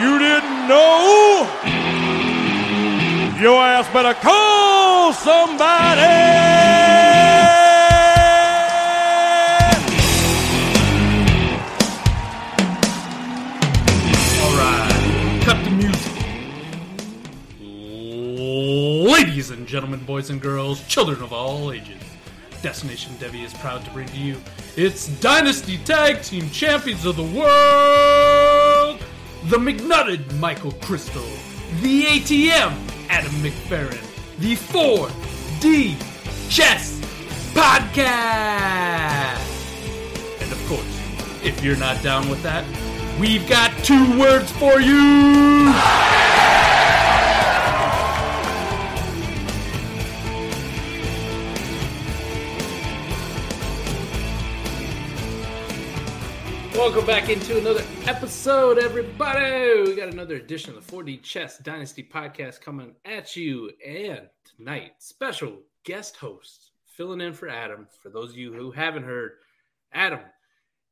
You didn't know? Your ass better call somebody! Cut the music. Ladies and gentlemen, boys and girls, children of all ages, Destination Devy is proud to bring to you its Dynasty Tag Team Champions of the World, the McNutted Michael Crystal, the ATM Adam McFerrin, the 4D Chess Podcast. And of course, if you're not down with that, we've got two words for you. Welcome back into another episode, everybody. We got another edition of the 4D Chess Dynasty podcast coming at you. And tonight, special guest host filling in for Adam. For those of you who haven't heard, Adam,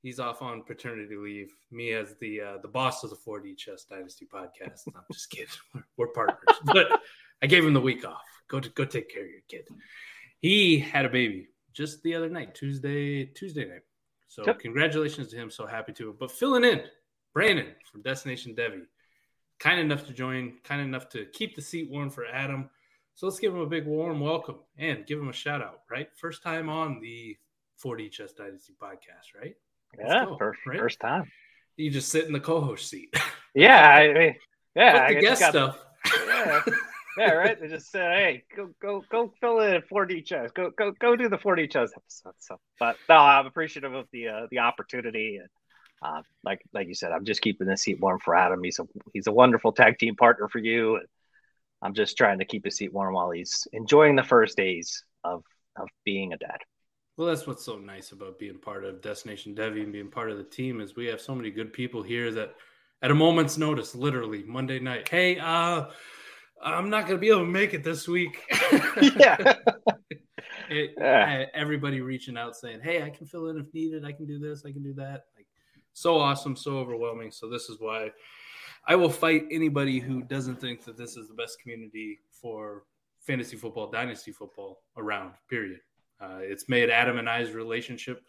he's off on paternity leave. Me as the uh, the boss of the 4D Chess Dynasty podcast. I'm just kidding. We're, we're partners. but I gave him the week off. Go to go take care of your kid. He had a baby just the other night, Tuesday, Tuesday night. So Yep. congratulations to him. So happy to. But filling in, Brandon from Destination Devy, kind enough to join, kind enough to keep the seat warm for Adam. So let's give him a big warm welcome and give him a shout out. Right, first time on the 4D Chess Dynasty podcast. Right, Let's Yeah, go, first, right? first time. you just sit in the co-host seat. Yeah, I mean, yeah, Put the just guest got- stuff. Yeah, yeah, right. They just said, "Hey, go, go, go, fill in 4D chess. Go, go, go do the 4D chess episode." So, but no, I'm appreciative of the uh, the opportunity, and uh, like like you said, I'm just keeping the seat warm for Adam. He's a he's a wonderful tag team partner for you, and I'm just trying to keep his seat warm while he's enjoying the first days of of being a dad. Well, that's what's so nice about being part of Destination Devy and being part of the team is we have so many good people here that at a moment's notice, literally Monday night, hey, uh, I'm not gonna be able to make it this week. Yeah. It- Yeah. everybody reaching out saying, "Hey, I can fill in if needed. I can do this. I can do that." Like, so awesome, so overwhelming. So this is why I will fight anybody who doesn't think that this is the best community for fantasy football, dynasty football around. Period. Uh, it's made Adam and I's relationship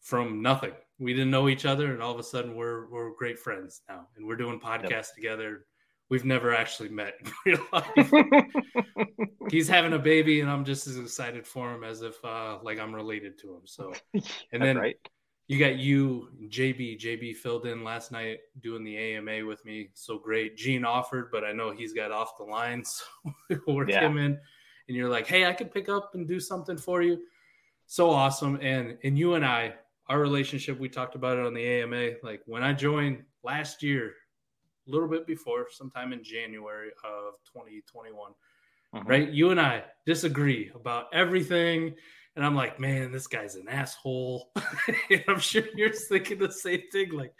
from nothing. We didn't know each other, and all of a sudden we're we're great friends now, and we're doing podcasts together. We've never actually met in real life. He's having a baby, and I'm just as excited for him as if uh, like I'm related to him. So, and then right. you got you, JB. JB filled in last night doing the AMA with me. So great. Gene offered, but I know he's got off the line, so we'll work Yeah. him in. And you're like, hey, I could pick up and do something for you. So awesome. And and you and I, our relationship, we talked about it on the AMA. Like when I joined last year, a little bit before, sometime in January of 2021 Mhm. right? You and I disagree about everything. And I'm like, man, this guy's an asshole. and I'm sure you're thinking the same thing. Like,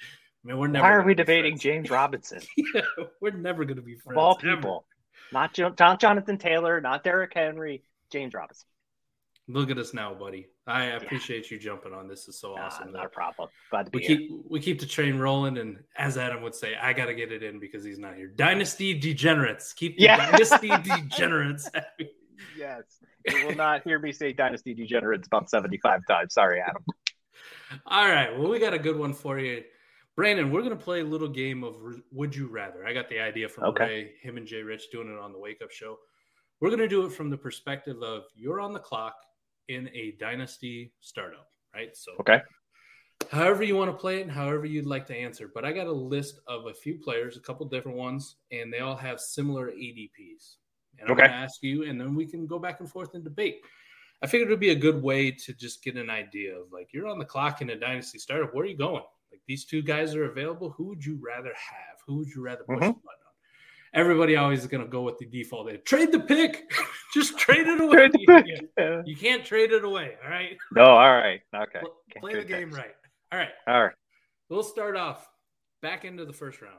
man, we're never. Why are we debating friends. James Robinson? yeah, we're never going to be friends. of all ever. people, not, Jo- not Jonathan Taylor, not Derrick Henry, James Robinson. Look at us now, buddy. I appreciate you jumping on. This is so Nah, awesome. not a problem. Glad we here. keep we keep the train rolling, and as Adam would say, I got to get it in because he's not here. Dynasty degenerates, keep the Yeah. dynasty degenerates. Yes, you will not hear me say Dynasty Degenerates about seventy-five times. Sorry, Adam. All right. Well, we got a good one for you. Brandon, we're going to play a little game of Would You Rather. I got the idea from Okay. Ray, him and Jay Rich doing it on the Wake Up Show. We're going to do it from the perspective of you're on the clock in a dynasty startup, right? So, Okay. however you want to play it and however you'd like to answer. But I got a list of a few players, a couple different ones, and they all have similar ADPs. And I'm Okay. going to ask you, and then we can go back and forth and debate. I figured it would be a good way to just get an idea of like you're on the clock in a dynasty startup. Where are you going? Like these two guys are available. Who would you rather have? Who would you rather push Mhm. the button on? Everybody always is going to go with the default. They trade the pick. just trade it away. Trade You-. Yeah. You can't trade it away. All right. No, all right. Okay. Pl- Can't Play the game right. All right. All right. We'll start off back into the first round.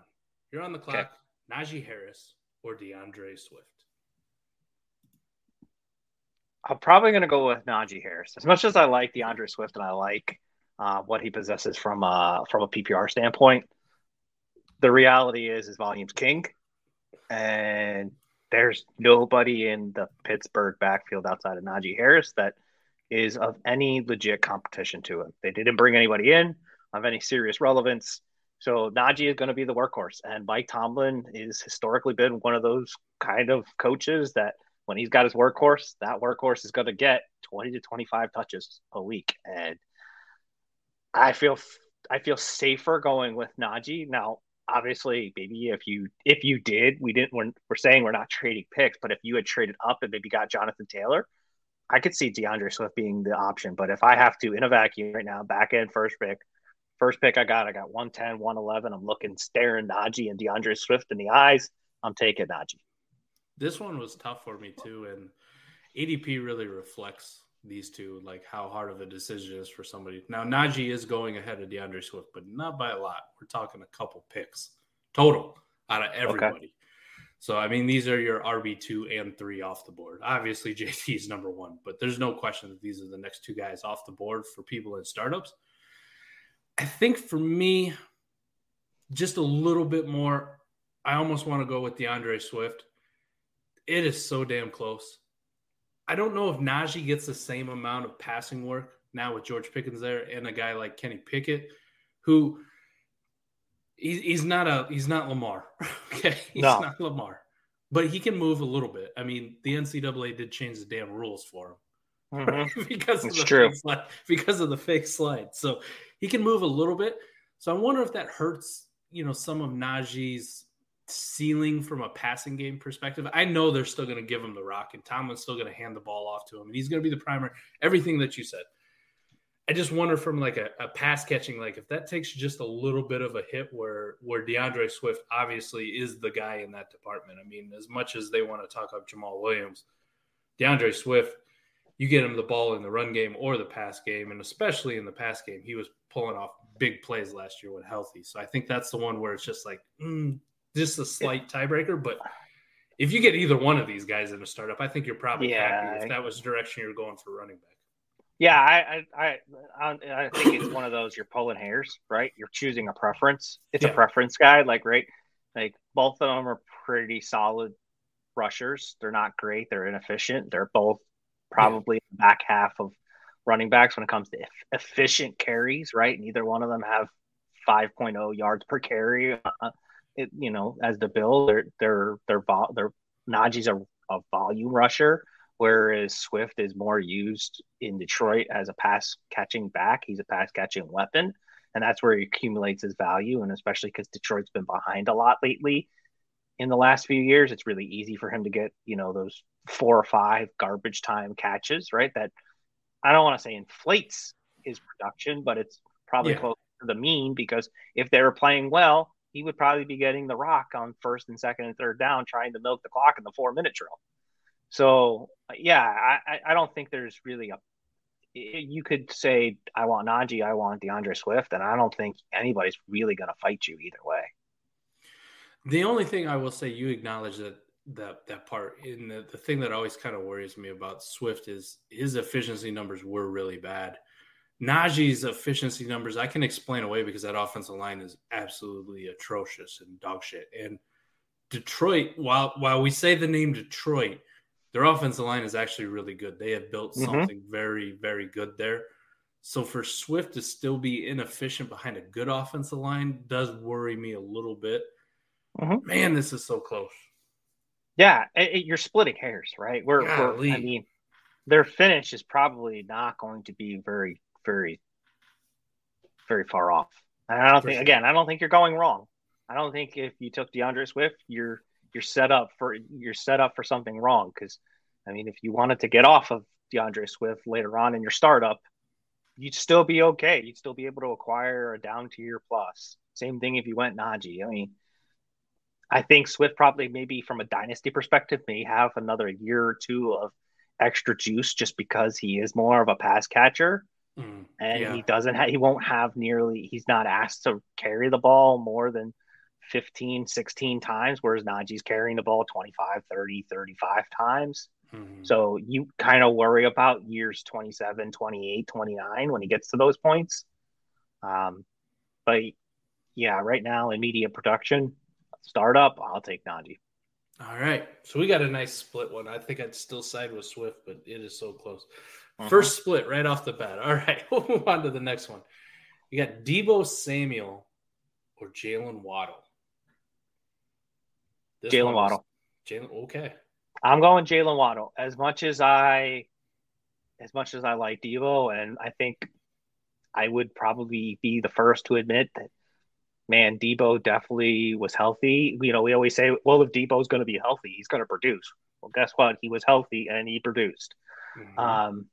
You're on the clock. Najee Harris or D'Andre Swift. I'm probably going to go with Najee Harris. As much as I like D'Andre Swift and I like uh, what he possesses from a from a PPR standpoint, the reality is his volume's king, and there's nobody in the Pittsburgh backfield outside of Najee Harris that is of any legit competition to him. They didn't bring anybody in of any serious relevance. So Najee is going to be the workhorse, and Mike Tomlin is historically been one of those kind of coaches that when he's got his workhorse, that workhorse is going to get 20 to 25 touches a week. And I feel I feel safer going with Najee. Now, obviously, maybe if you if you did, we didn't we're, we're saying we're not trading picks, but if you had traded up and maybe got Jonathan Taylor, I could see D'Andre Swift being the option. But if I have to in a vacuum right now, back end first pick, first pick I got, I got 110, 111. I'm looking staring Najee and D'Andre Swift in the eyes. I'm taking Najee. This one was tough for me too, and ADP really reflects these two, like how hard of a decision is for somebody. Now Najee is going ahead of D'Andre Swift, but not by a lot. We're talking a couple picks total out of everybody. So I mean, these are your RB two and three off the board. Obviously, JT is number one, but there's no question that these are the next two guys off the board for people in startups. I think for me, just a little bit more. I almost want to go with D'Andre Swift. It is so damn close. I don't know if Najee gets the same amount of passing work now with George Pickens there and a guy like Kenny Pickett, who he's, he's not a he's not Lamar. okay, he's No. not Lamar, but he can move a little bit. I mean, the NCAA did change the damn rules for him mm-hmm. because of the true. fake slide, because of the fake slide. So he can move a little bit. So I wonder if that hurts, you know, some of Najee's ceiling from a passing game perspective. I know they're still going to give him the rock, and Tomlin's still going to hand the ball off to him, and he's going to be the primer. Everything that you said. I just wonder from like a, a pass catching, like if that takes just a little bit of a hit, where where D'Andre Swift obviously is the guy in that department. I mean, as much as they want to talk up Jamaal Williams, D'Andre Swift, you get him the ball in the run game or the pass game, and especially in the pass game, he was pulling off big plays last year when healthy. So I think that's the one where it's just like mm, just a slight tiebreaker. But if you get either one of these guys in a startup, I think you're probably Yeah. happy if that was the direction you're going for running back. Yeah, I, I, I, I think it's one of those you're pulling hairs, right? You're choosing a preference. It's Yeah. a preference guide, like right, like both of them are pretty solid rushers. They're not great. They're inefficient. They're both probably in the back half of running backs when it comes to eff- efficient carries, right? Neither one of them have 5.0 yards per carry. Uh, It, you know, as the bill, they're they're they're vol- they're Najee's a, a volume rusher whereas Swift is more used in Detroit as a pass catching back. He's a pass catching weapon, and that's where he accumulates his value. And especially because Detroit's been behind a lot lately in the last few years, it's really easy for him to get you know those four or five garbage time catches, right? That I don't want to say inflates his production, but it's probably Yeah. close to the mean because if they were playing well. He would probably be getting the rock on first and second and third down, trying to milk the clock in the four minute drill. So yeah, I, I- don't think there's really a. You could say I want Najee, I want D'Andre Swift, and I don't think anybody's really going to fight you either way. The only thing I will say, you acknowledge that that that part. In the, the thing that always kind of worries me about Swift is his efficiency numbers were really bad. Najee's efficiency numbers I can explain away because that offensive line is absolutely atrocious and dog shit. And Detroit, while while we say the name Detroit, their offensive line is actually really good. They have built Mhm. something very, very good there. So for Swift to still be inefficient behind a good offensive line does worry me a little bit. Mhm. Man, this is so close. Yeah, it, it, you're splitting hairs, right? We're, we're, I mean, their finish is probably not going to be very, very, very far off. And I don't think, again, I don't think you're going wrong. I don't think if you took D'Andre Swift, you're you're set up for you're set up for something wrong. Because, I mean, if you wanted to get off of D'Andre Swift later on in your startup, you'd still be okay. You'd still be able to acquire a down tier plus. Same thing if you went Najee. I mean, I think Swift probably maybe from a dynasty perspective may have another year or two of extra juice just because he is more of a pass catcher. Mm, and yeah. he doesn't have, he won't have nearly, he's not asked to carry the ball more than 15, 16 times, whereas Najee's carrying the ball 25, 30, 35 times. Mm-hmm. So you kind of worry about years 27, 28, 29 when he gets to those points. Um, but yeah, right now, immediate production, startup, I'll take Najee. All right. So we got a nice split one. I think I'd still side with Swift, but it is so close. Uh-huh. First split right off the bat. All right. We'll move on to the next one. You got Deebo Samuel or Jalen Waddle. Jalen Waddle. Jalen. Okay. I'm going Jalen Waddle. As much as I, as much as I like Deebo, and I think I would probably be the first to admit that man, Deebo definitely was healthy. You know, we always say, well, if Deebo's going to be healthy, he's going to produce. Well, guess what? He was healthy and he produced. Mm-hmm. Um,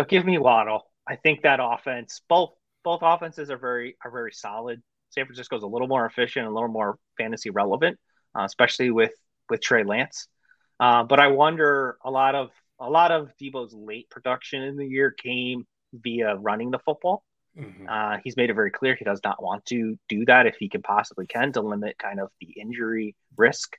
but give me Waddle. I think that offense, both both offenses are very are very solid. San Francisco's a little more efficient, a little more fantasy relevant, uh, especially with with Trey Lance. Uh, but I wonder a lot of a lot of Deebo's late production in the year came via running the football. Mm-hmm. Uh, he's made it very clear he does not want to do that if he can possibly can to limit kind of the injury risk.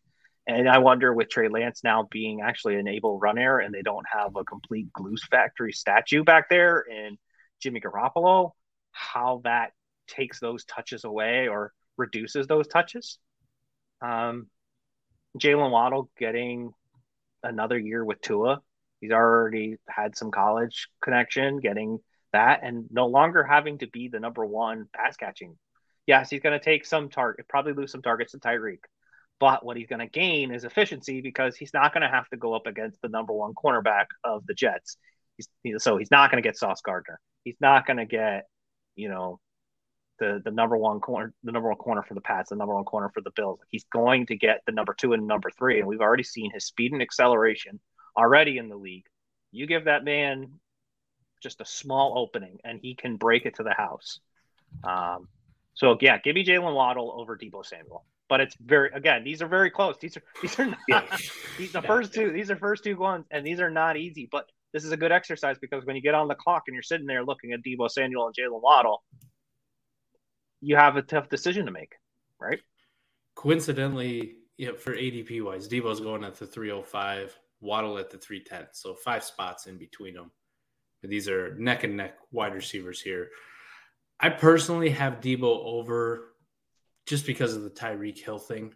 And I wonder with Trey Lance now being actually an able runner and they don't have a complete glue factory statue back there and Jimmy Garoppolo, how that takes those touches away or reduces those touches. Um, Jalen Waddle getting another year with Tua. He's already had some college connection, getting that and no longer having to be the number one pass catching. Yes, he's going to take some target, probably lose some targets to Tyreek, but what he's going to gain is efficiency because he's not going to have to go up against the number one cornerback of the Jets. He's, so he's not going to get Sauce Gardner. He's not going to get, you know, the the number one corner, the number one corner for the Pats, the number one corner for the Bills. He's going to get the number two and number three, and we've already seen his speed and acceleration already in the league. You give that man just a small opening, and he can break it to the house. Um, so yeah, give me Jalen Waddle over Deebo Samuel. But it's very again, these are very close. These are these are not, these the first two. These are first two ones, and these are not easy. But this is a good exercise because when you get on the clock and you're sitting there looking at Deebo Samuel and Jalen Waddle, you have a tough decision to make, right? Coincidentally, yeah, for ADP wise, Deebo's going at the 305, Waddle at the 310. So five spots in between them. These are neck and neck wide receivers here. I personally have Deebo over just because of the Tyreek Hill thing.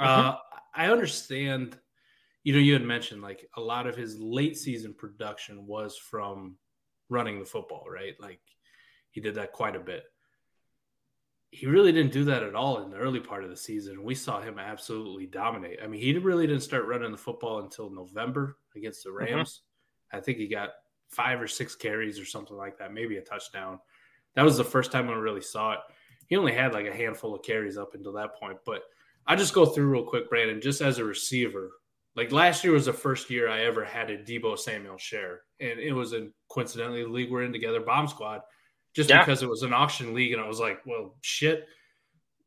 Mm-hmm. Uh, I understand, you know, you had mentioned like a lot of his late season production was from running the football, right? Like he did that quite a bit. He really didn't do that at all in the early part of the season. We saw him absolutely dominate. I mean, he really didn't start running the football until November against the mm-hmm. Rams. Mm-hmm. I think he got five or six carries or something like that, maybe a touchdown. That was the first time I really saw it. He only had like a handful of carries up until that point. But I just go through real quick, Brandon, just as a receiver. Like last year was the first year I ever had a Deebo Samuel share. And it was in coincidentally the league we're in together, Bomb Squad, just yeah. because it was an auction league. And I was like, well, shit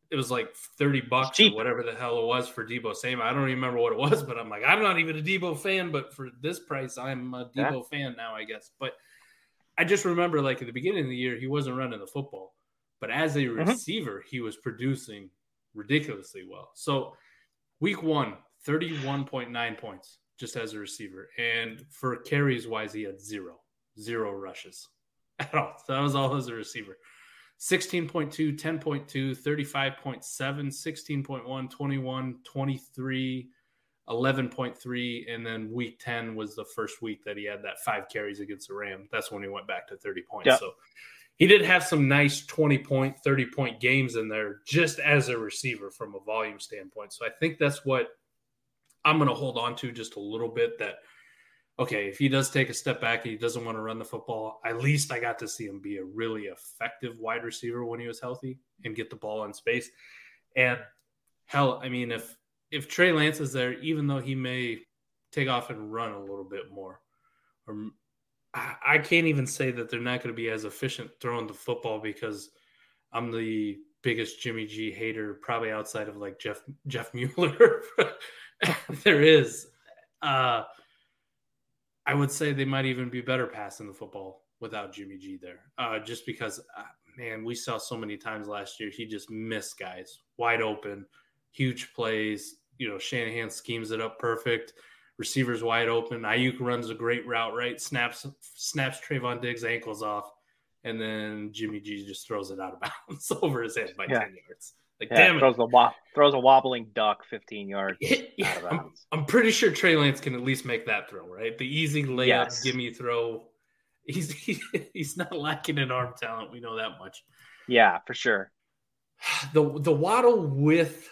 it was like 30 bucks or whatever the hell it was for Deebo Samuel. I don't remember what it was, but I'm like, I'm not even a Deebo fan, but for this price, I'm a Deebo yeah. fan now, I guess. But I just remember like at the beginning of the year, he wasn't running the football, but as a mm-hmm. receiver, he was producing ridiculously well. So week one, 31.9 points just as a receiver. And for carries wise, he had zero, zero rushes at all. So that was all as a receiver. 16.2, 10.2, 35.7, 16.1, 21, 23, 11.3. And then week 10 was the first week that he had that five carries against the Ram. That's when he went back to 30 points. Yeah. So he did have some nice 20 point, 30 point games in there just as a receiver from a volume standpoint. So I think that's what I'm going to hold on to just a little bit that okay, if he does take a step back and he doesn't want to run the football, at least I got to see him be a really effective wide receiver when he was healthy and get the ball in space. And hell, I mean, if if Trey Lance is there, even though he may take off and run a little bit more, or I, can't even say that they're not going to be as efficient throwing the football because I'm the biggest Jimmy G hater, probably outside of like Jeff Jeff Mueller. there is. Uh, I would say they might even be better passing the football without Jimmy G there. Uh, just because, uh, man, we saw so many times last year he just missed guys wide open, huge plays. You know, Shanahan schemes it up perfect. Receivers wide open. Aiyuk runs a great route, right? Snaps snaps Trevon Diggs' ankles off, and then Jimmy G just throws it out of bounds over his head by yeah. ten yards. Like, yeah, damn throws it. A throws a wobbling duck 15 yards. yeah, I'm, I'm, pretty sure Trey Lance can at least make that throw, right? The easy layup, yes. gimme throw. He's he, he's not lacking in arm talent. We know that much. Yeah, for sure. The the Waddle with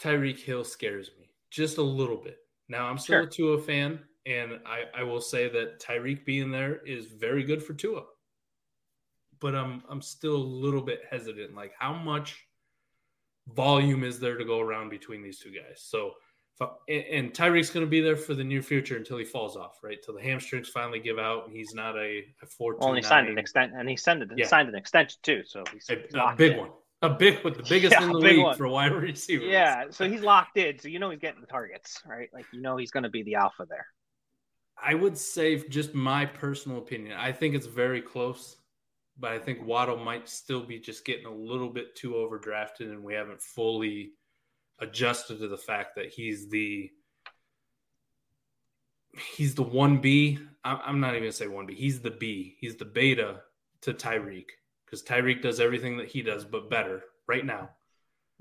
Tyreek Hill scares me just a little bit. Now I'm still sure. a Tua fan, and I, I will say that Tyreek being there is very good for Tua. But I'm I'm still a little bit hesitant. Like how much volume is there to go around between these two guys. So, and Tyreek's going to be there for the near future until he falls off, right? Till the hamstrings finally give out, and he's not a, a four. Well, he signed an extent, and he signed, yeah. signed an extension too. So he's, a, a big in. one, a big one, the biggest yeah, in the league one. for wide receivers. Yeah, so he's locked in. So you know he's getting the targets, right? Like you know he's going to be the alpha there. I would say, just my personal opinion, I think it's very close but I think Waddle might still be just getting a little bit too overdrafted, and we haven't fully adjusted to the fact that he's the he's the one B. I'm not even gonna say one B. He's the B. He's the beta to Tyreek because Tyreek does everything that he does, but better right now.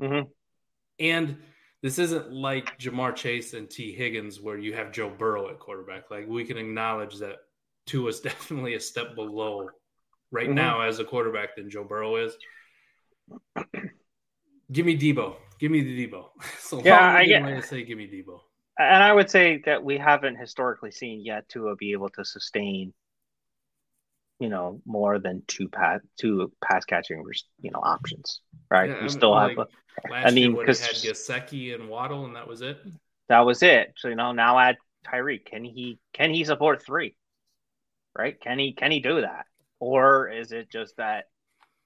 Mm-hmm. And this isn't like Ja'Marr Chase and Tee Higgins, where you have Joe Burrow at quarterback. Like we can acknowledge that Tua is definitely a step below right mm-hmm. now as a quarterback than Joe Burrow is. give me Deebo. Give me the Deebo. so yeah, I get to say give me Deebo. And I would say that we haven't historically seen yet Tua be able to sustain, you know, more than two pass two pass catching, you know, options. Right? Yeah, um, we still like, have. I mean, because had Gesicki and Waddle, and that was it. That was it. So you know, now add Tyreek. Can he can he support three? Right? Can he can he do that? or is it just that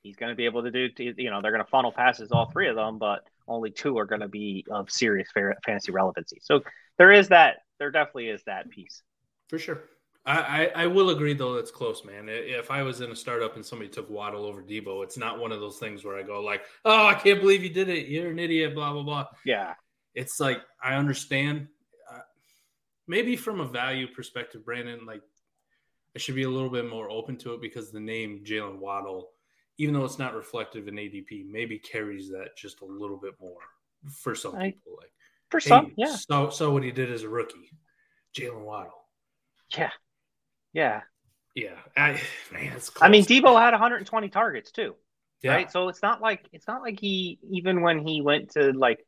he's going to be able to do you know they're going to funnel passes all three of them but only two are going to be of serious fantasy relevancy so there is that there definitely is that piece for sure I, I, I will agree though it's close man if i was in a startup and somebody took waddle over deebo it's not one of those things where i go like oh i can't believe you did it you're an idiot blah blah blah yeah it's like i understand uh, maybe from a value perspective brandon like I should be a little bit more open to it because the name Jalen Waddle, even though it's not reflective in ADP, maybe carries that just a little bit more for some I, people. Like for hey, some, yeah. So, so what he did as a rookie, Jalen Waddle. Yeah, yeah, yeah. I man, I mean, Deebo had 120 targets too. Yeah. Right. So it's not like it's not like he even when he went to like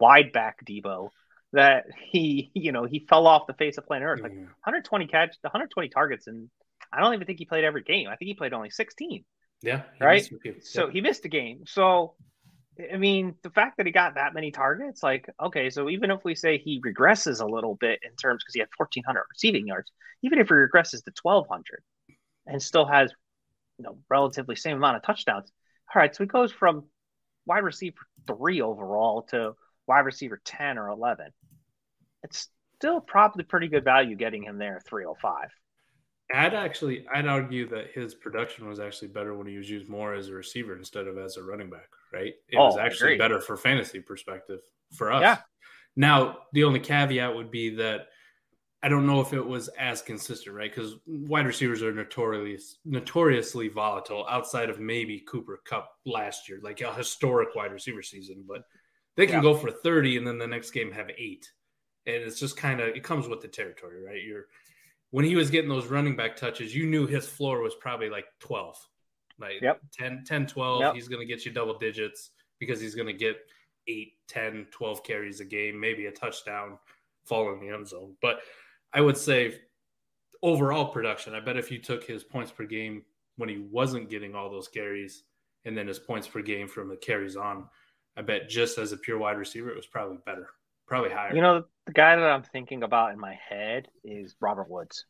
wide back Deebo that he, you know, he fell off the face of planet Earth. Like 120 catch, 120 targets, and I don't even think he played every game. I think he played only 16. Yeah. Right. So he missed a game. So, I mean, the fact that he got that many targets, like, okay, so even if we say he regresses a little bit in terms because he had 1,400 receiving yards, even if he regresses to 1,200 and still has, you know, relatively same amount of touchdowns. All right. So he goes from wide receiver three overall to wide receiver 10 or 11. It's still probably pretty good value getting him there 305. I'd actually I'd argue that his production was actually better when he was used more as a receiver instead of as a running back, right? It oh, was actually better for fantasy perspective for us. Yeah. Now, the only caveat would be that I don't know if it was as consistent, right? Because wide receivers are notoriously notoriously volatile outside of maybe Cooper Kupp last year, like a historic wide receiver season. But they can yeah. go for 30 and then the next game have eight. And it's just kind of, it comes with the territory, right? You're, when he was getting those running back touches, you knew his floor was probably like 12, like yep. 10, 10 12. Yep. He's going to get you double digits because he's going to get 8, 10, 12 carries a game, maybe a touchdown fall in the end zone. But I would say overall production, I bet if you took his points per game when he wasn't getting all those carries and then his points per game from the carries on, I bet just as a pure wide receiver, it was probably better, probably higher. You know, the guy that I'm thinking about in my head is Robert Woods.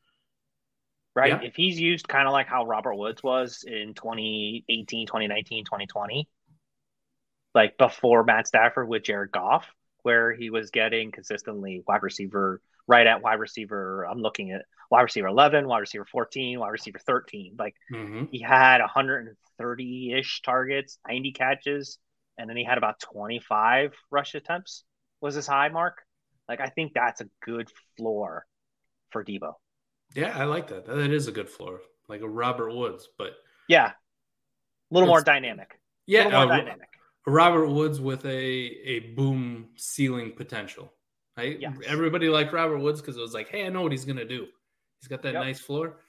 Right? Yeah. If he's used kind of like how Robert Woods was in 2018, 2019, 2020, like before Matt Stafford with Jared Goff, where he was getting consistently wide receiver, right at wide receiver. I'm looking at wide receiver 11, wide receiver 14, wide receiver 13. Like Mhm. he had 130 ish targets, 90 catches, and then he had about 25 rush attempts was his high mark. Like I think that's a good floor for Deebo. Yeah, I like that. That is a good floor, like a Robert Woods. But Yeah, a little more dynamic. yeah, a little more uh, dynamic. Robert Woods with a a boom ceiling potential. Right? Yes. Everybody liked Robert Woods because it was like, hey, I know what he's gonna do. He's got that Yep. nice floor.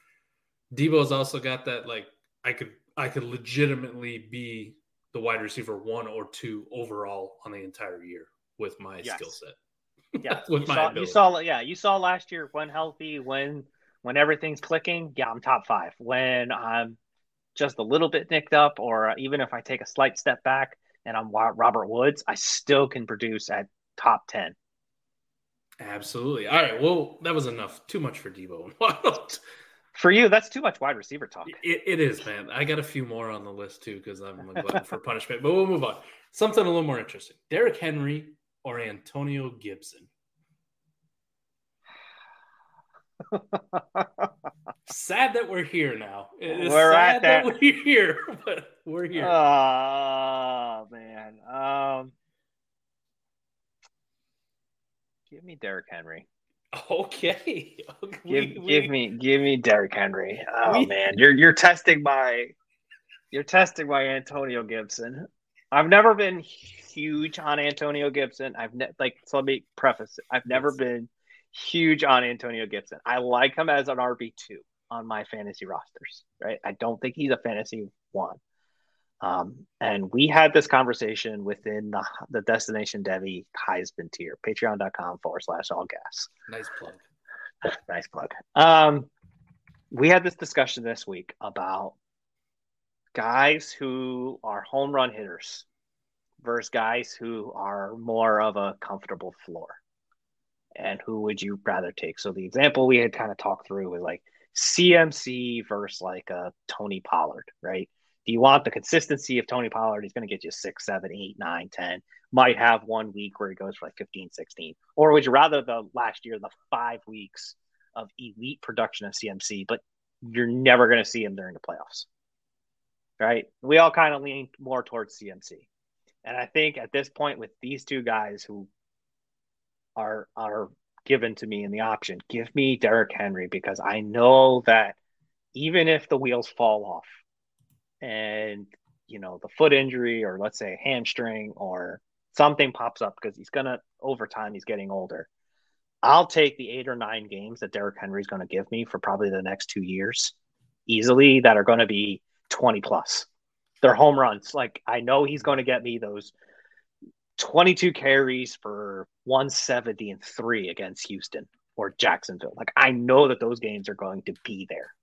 Deebo's also got that like I could I could legitimately be the wide receiver one or two overall on the entire year with my Yes. skill set. Yeah, with you my saw, you saw, yeah, you saw last year when healthy, when when everything's clicking. Yeah, I'm top five. When I'm just a little bit nicked up, or even if I take a slight step back and I'm Robert Woods, I still can produce at top ten. Absolutely. All right. Well, that was enough. Too much for Deebo. and Wild. For you, that's too much wide receiver talk. it is, man. I got a few more on the list too because I'm a glutton for punishment. But we'll move on. Something a little more interesting. Derrick Henry or Antonio Gibson. Sad that we're here now. It's We're sad at that. that. we're here, but we're here. Oh man. Um Give me Derrick Henry. okay. Give, We- give we- me give me Derrick Henry. Oh We- man, you're you're testing my you're testing my Antonio Gibson. I've never been huge on Antonio Gibson. I've ne- like so let me preface it. I've never Yes. been huge on Antonio Gibson. I like him as an RB two on my fantasy rosters. Right. I don't think he's a fantasy one. Um, and we had this conversation within the the Destination Devy Heisman tier, patreon.com forward slash all gas. Nice plug. nice plug. Um, we had this discussion this week about guys who are home run hitters versus guys who are more of a comfortable floor. And who would you rather take? So the example we had kind of talked through was like CMC versus like a Tony Pollard, right? Do you want the consistency of Tony Pollard? He's going to get you six, seven, eight, nine, 10. Might have one week where he goes for like 15, 16. Or would you rather the last year, the five weeks of elite production of CMC, but you're never going to see him during the playoffs? Right? We all kind of lean more towards CMC. And I think at this point, with these two guys who are are given to me in the option, give me Derrick Henry because I know that even if the wheels fall off and you know the foot injury or let's say hamstring or something pops up because he's gonna over time he's getting older. I'll take the eight or nine games that Derrick Henry's to give me for probably the next two years easily that are going to be 20 plus. They're home runs. Like I know he's to get me those 22 carries for 170 and three against Houston or Jacksonville. Like I know that those games are going to be there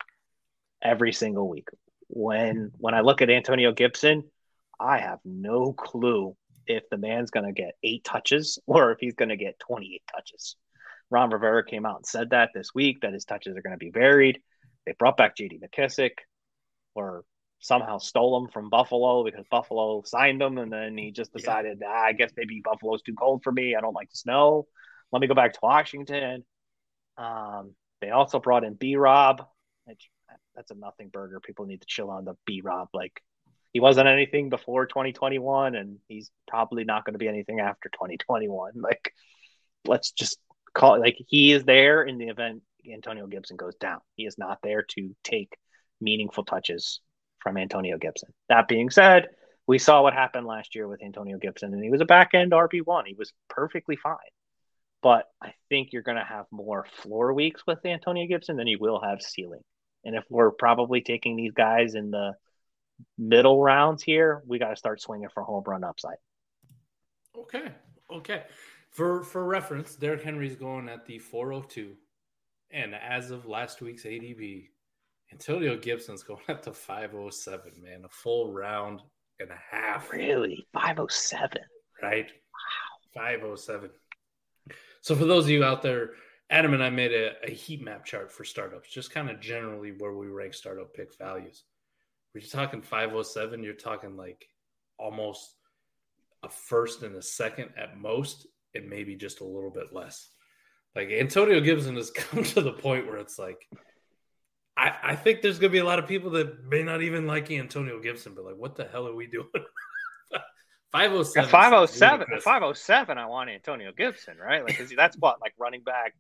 every single week. When when I look at Antonio Gibson, I have no clue if the man's going to get eight touches or if he's going to get 28 touches. Ron Rivera came out and said that this week that his touches are going to be varied. They brought back JD McKissic or somehow stole him from Buffalo because Buffalo signed him and then he just decided, ah, I guess maybe Buffalo's too cold for me. I don't like snow. Let me go back to Washington. Um, they also brought in B Rob. That's a nothing burger. People need to chill on the B Rob. Like he wasn't anything before 2021 and he's probably not going to be anything after 2021. Like let's just call it like he is there in the event Antonio Gibson goes down. He is not there to take meaningful touches from Antonio Gibson. That being said, we saw what happened last year with Antonio Gibson, and he was a back end RB1. He was perfectly fine. But I think you're going to have more floor weeks with Antonio Gibson than you will have ceiling. And if we're probably taking these guys in the middle rounds here, we got to start swinging for home run upside. Okay. Okay. For for reference, Derrick Henry's going at the 402. And as of last week's ADP, Antonio Gibson's going up to 507, man. A full round and a half. Really? 507. Right? Wow. 507. So for those of you out there, Adam and I made a, a heat map chart for startups, just kind of generally where we rank startup pick values. When you're talking 507, you're talking like almost a first and a second at most, and maybe just a little bit less. Like Antonio Gibson has come to the point where it's like, I, I think there's going to be a lot of people that may not even like Antonio Gibson, but like, what the hell are we doing? 507. 507. 507, I want Antonio Gibson, right? Like, that's what, like running back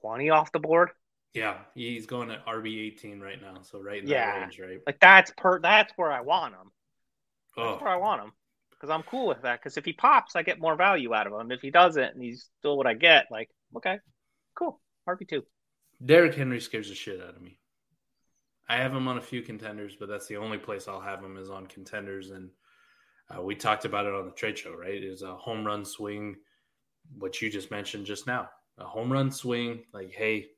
20 off the board? Yeah, he's going at RB 18 right now. So, right in yeah. that range, right? Like, that's per that's where I want him. That's oh. where I want him because I'm cool with that. Because if he pops, I get more value out of him. If he doesn't and he's still what I get, like, okay, cool. RB2. Derrick Henry scares the shit out of me. I have him on a few contenders, but that's the only place I'll have him is on contenders. And uh, we talked about it on the trade show, right? Is a home run swing, what you just mentioned just now. A home run swing, like, hey,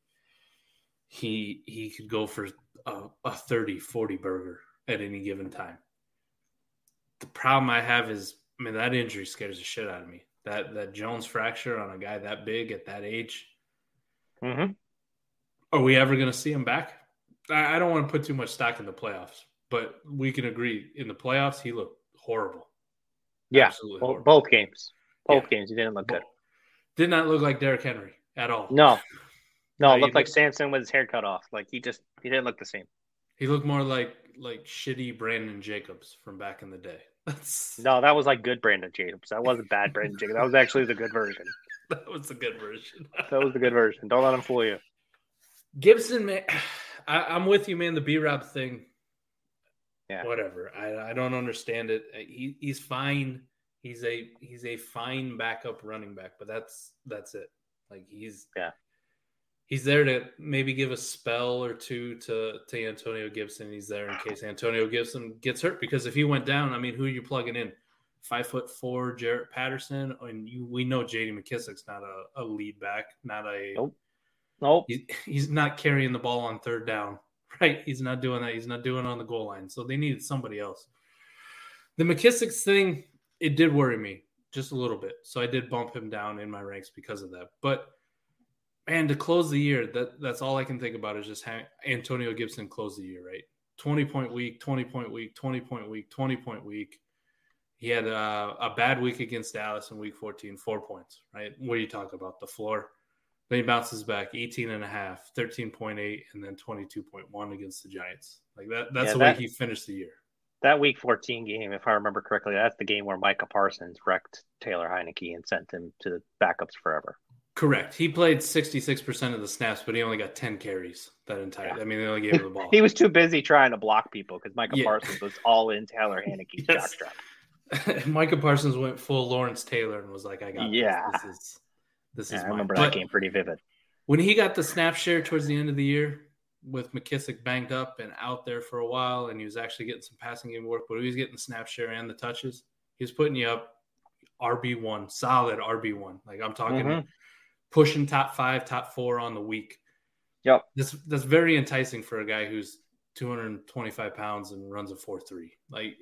he he could go for a, a 30, 40 burger at any given time. The problem I have is, I mean, that injury scares the shit out of me. That that Jones fracture on a guy that big at that age. Mm-hmm. Are we ever going to see him back? I, I don't want to put too much stock in the playoffs, but we can agree in the playoffs he looked horrible. Yeah, Absolutely both, horrible. both games. Both yeah. games he didn't look good. Did not look like Derrick Henry at all. No, no, it looked like Samson with his hair cut off. Like he just he didn't look the same. He looked more like like shitty Brandon Jacobs from back in the day. That's... No, that was like good Brandon Jacobs. That wasn't bad Brandon Jacobs. That was actually the good version. that was the good version. that was the good version. Don't let him fool you. Gibson, man, I, am with you, man. The B Rob thing, yeah, whatever. I, I don't understand it. Uh, he, he's fine. He's a he's a fine backup running back, but that's that's it. Like he's yeah, he's there to maybe give a spell or two to to Antonio Gibson. He's there in case Antonio Gibson gets hurt because if he went down, I mean, who are you plugging in? Five foot four, Jaret Patterson, and you, we know J.D. McKissic's not a, a lead back, not a nope. Nope. He, he's not carrying the ball on third down, right? He's not doing that. He's not doing on the goal line. So they needed somebody else. The McKissic thing, it did worry me just a little bit. So I did bump him down in my ranks because of that. But man, to close the year, that that's all I can think about is just Antonio Gibson closed the year, right? 20 point week, 20 point week, 20 point week, 20 point week. He had a, a bad week against Dallas in week 14, four points, right? What you talk about? The floor. Then he bounces back 18 and a half, 13.8, and then 22.1 against the Giants. Like that, that's yeah, the that, way he finished the year. That week 14 game, if I remember correctly, that's the game where Micah Parsons wrecked Taylor Heinicke and sent him to the backups forever. Correct. He played 66% of the snaps, but he only got 10 carries that entire. Yeah. I mean, they only gave him the ball. he was too busy trying to block people because Micah yeah. Parsons was all in Taylor Heinicke's yes. jockstrap. Micah Parsons went full Lawrence Taylor and was like, "I got yeah. This. this is this yeah, is I remember that game pretty vivid. When he got the snap share towards the end of the year with McKissic banged up and out there for a while, and he was actually getting some passing game work, but he was getting the snap share and the touches. He was putting you up RB one, solid RB one. Like I'm talking mm-hmm. pushing top five, top four on the week. Yep. That's that's very enticing for a guy who's 225 pounds and runs a four three. Like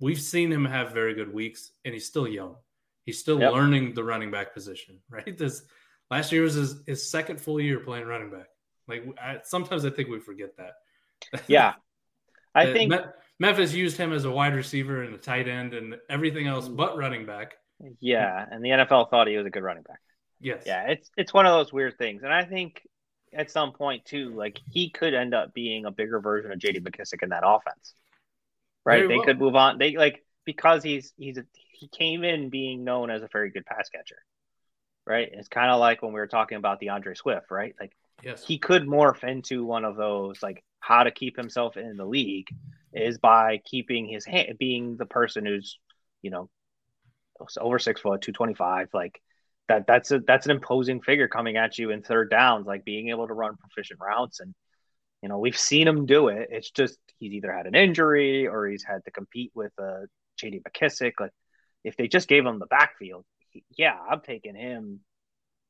we've seen him have very good weeks, and he's still young. He's still yep. learning the running back position, right? This last year was his, his second full year playing running back. Like I, sometimes I think we forget that. Yeah, I think Memphis used him as a wide receiver and a tight end and everything else but running back. Yeah, and the NFL thought he was a good running back. Yes. Yeah, it's it's one of those weird things, and I think at some point too, like he could end up being a bigger version of J.D. McKissic in that offense. Right? Very they well. could move on. They like because he's he's a, he came in being known as a very good pass catcher, right? It's kind of like when we were talking about the Andre Swift, right? Like yes. he could morph into one of those like how to keep himself in the league is by keeping his hand being the person who's you know over six foot 225 like that that's a that's an imposing figure coming at you in third downs like being able to run proficient routes and you know we've seen him do it it's just he's either had an injury or he's had to compete with uh, a JD McKissic. Like if they just gave him the backfield, yeah, I'm taking him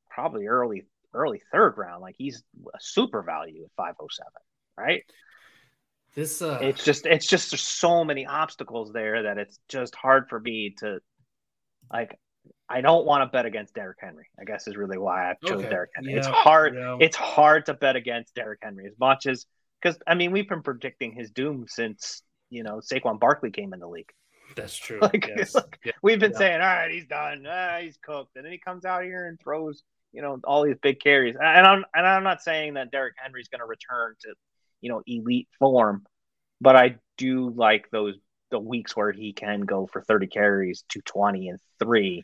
probably early early third round. Like he's a super value at 507, right? This uh It's just it's just there's so many obstacles there that it's just hard for me to like I don't want to bet against Derrick Henry. I guess is really why I chose Okay. Derrick Henry. it's hard. yeah. It's hard to bet against Derrick Henry as much as because I mean we've been predicting his doom since you know Saquon Barkley came in the league. That's true. Like, yes. like, Yeah. We've been Yeah. saying, all right, he's done. Ah, he's cooked, and then he comes out here and throws you know all these big carries. And I'm and I'm not saying that Derrick Henry's going to return to you know elite form, but I do like those the weeks where he can go for 30 carries, 220 and three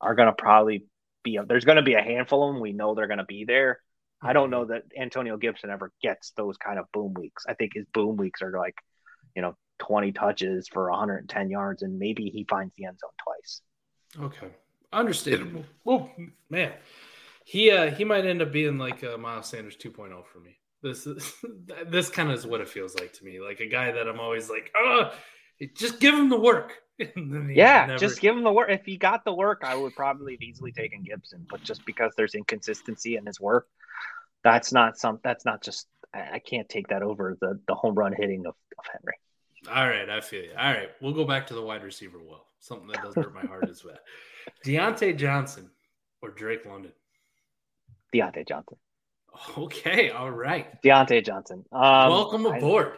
are going to probably be there's going to be a handful of them. We know they're going to be there. I don't know that Antonio Gibson ever gets those kind of boom weeks. I think his boom weeks are like, you know, 20 touches for 110 yards, and maybe he finds the end zone twice. Okay, understandable. Well, man, he uh he might end up being like uh, Miles Sanders 2.0 for me. This is this kind of is what it feels like to me. Like a guy that I'm always like, oh, just give him the work. And then he Yeah, never- just give him the work. If he got the work, I would probably have easily taken Gibson. But just because there's inconsistency in his work, that's not some. That's not just. I I can't take that over the the home run hitting of, of Henry. All right, I feel you. All right, we'll go back to the wide receiver well. Something that does hurt my heart as well. Diontae Johnson or Drake London. Diontae Johnson. Okay, all right. Diontae Johnson. Um, Welcome I- aboard.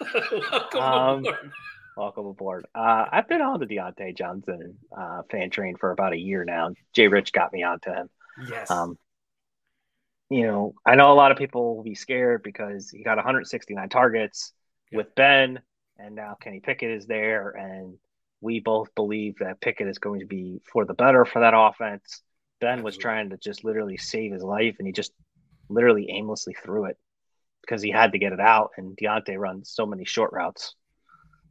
Welcome Um, aboard. Welcome aboard. Uh, I've been on the Diontae Johnson uh, fan train for about a year now. Jay Rich got me onto him. Yes. Um, you know, I know a lot of people will be scared because he got 169 targets Yeah. with Ben, and now Kenny Pickett is there, and we both believe that Pickett is going to be for the better for that offense. Ben was trying to just literally save his life, and he just literally aimlessly threw it because he had to get it out. And Diontae runs so many short routes.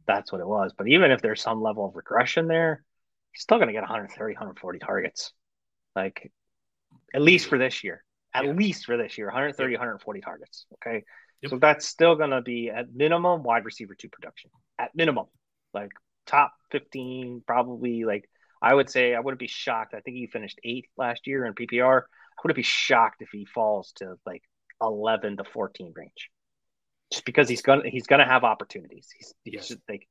That's what it was. But even if there's some level of regression there, he's still going to get 130, 140 targets. Like, at least for this year. At Yeah. least for this year, 130, 140 targets. Okay. Yep. So that's still going to be at minimum wide receiver two production. At minimum. Like, top 15, probably like, I would say I wouldn't be shocked. I think he finished eighth last year in PPR. I wouldn't be shocked if he falls to like 11 to 14 range. Just because he's gonna he's gonna have opportunities. He's, Yes. just like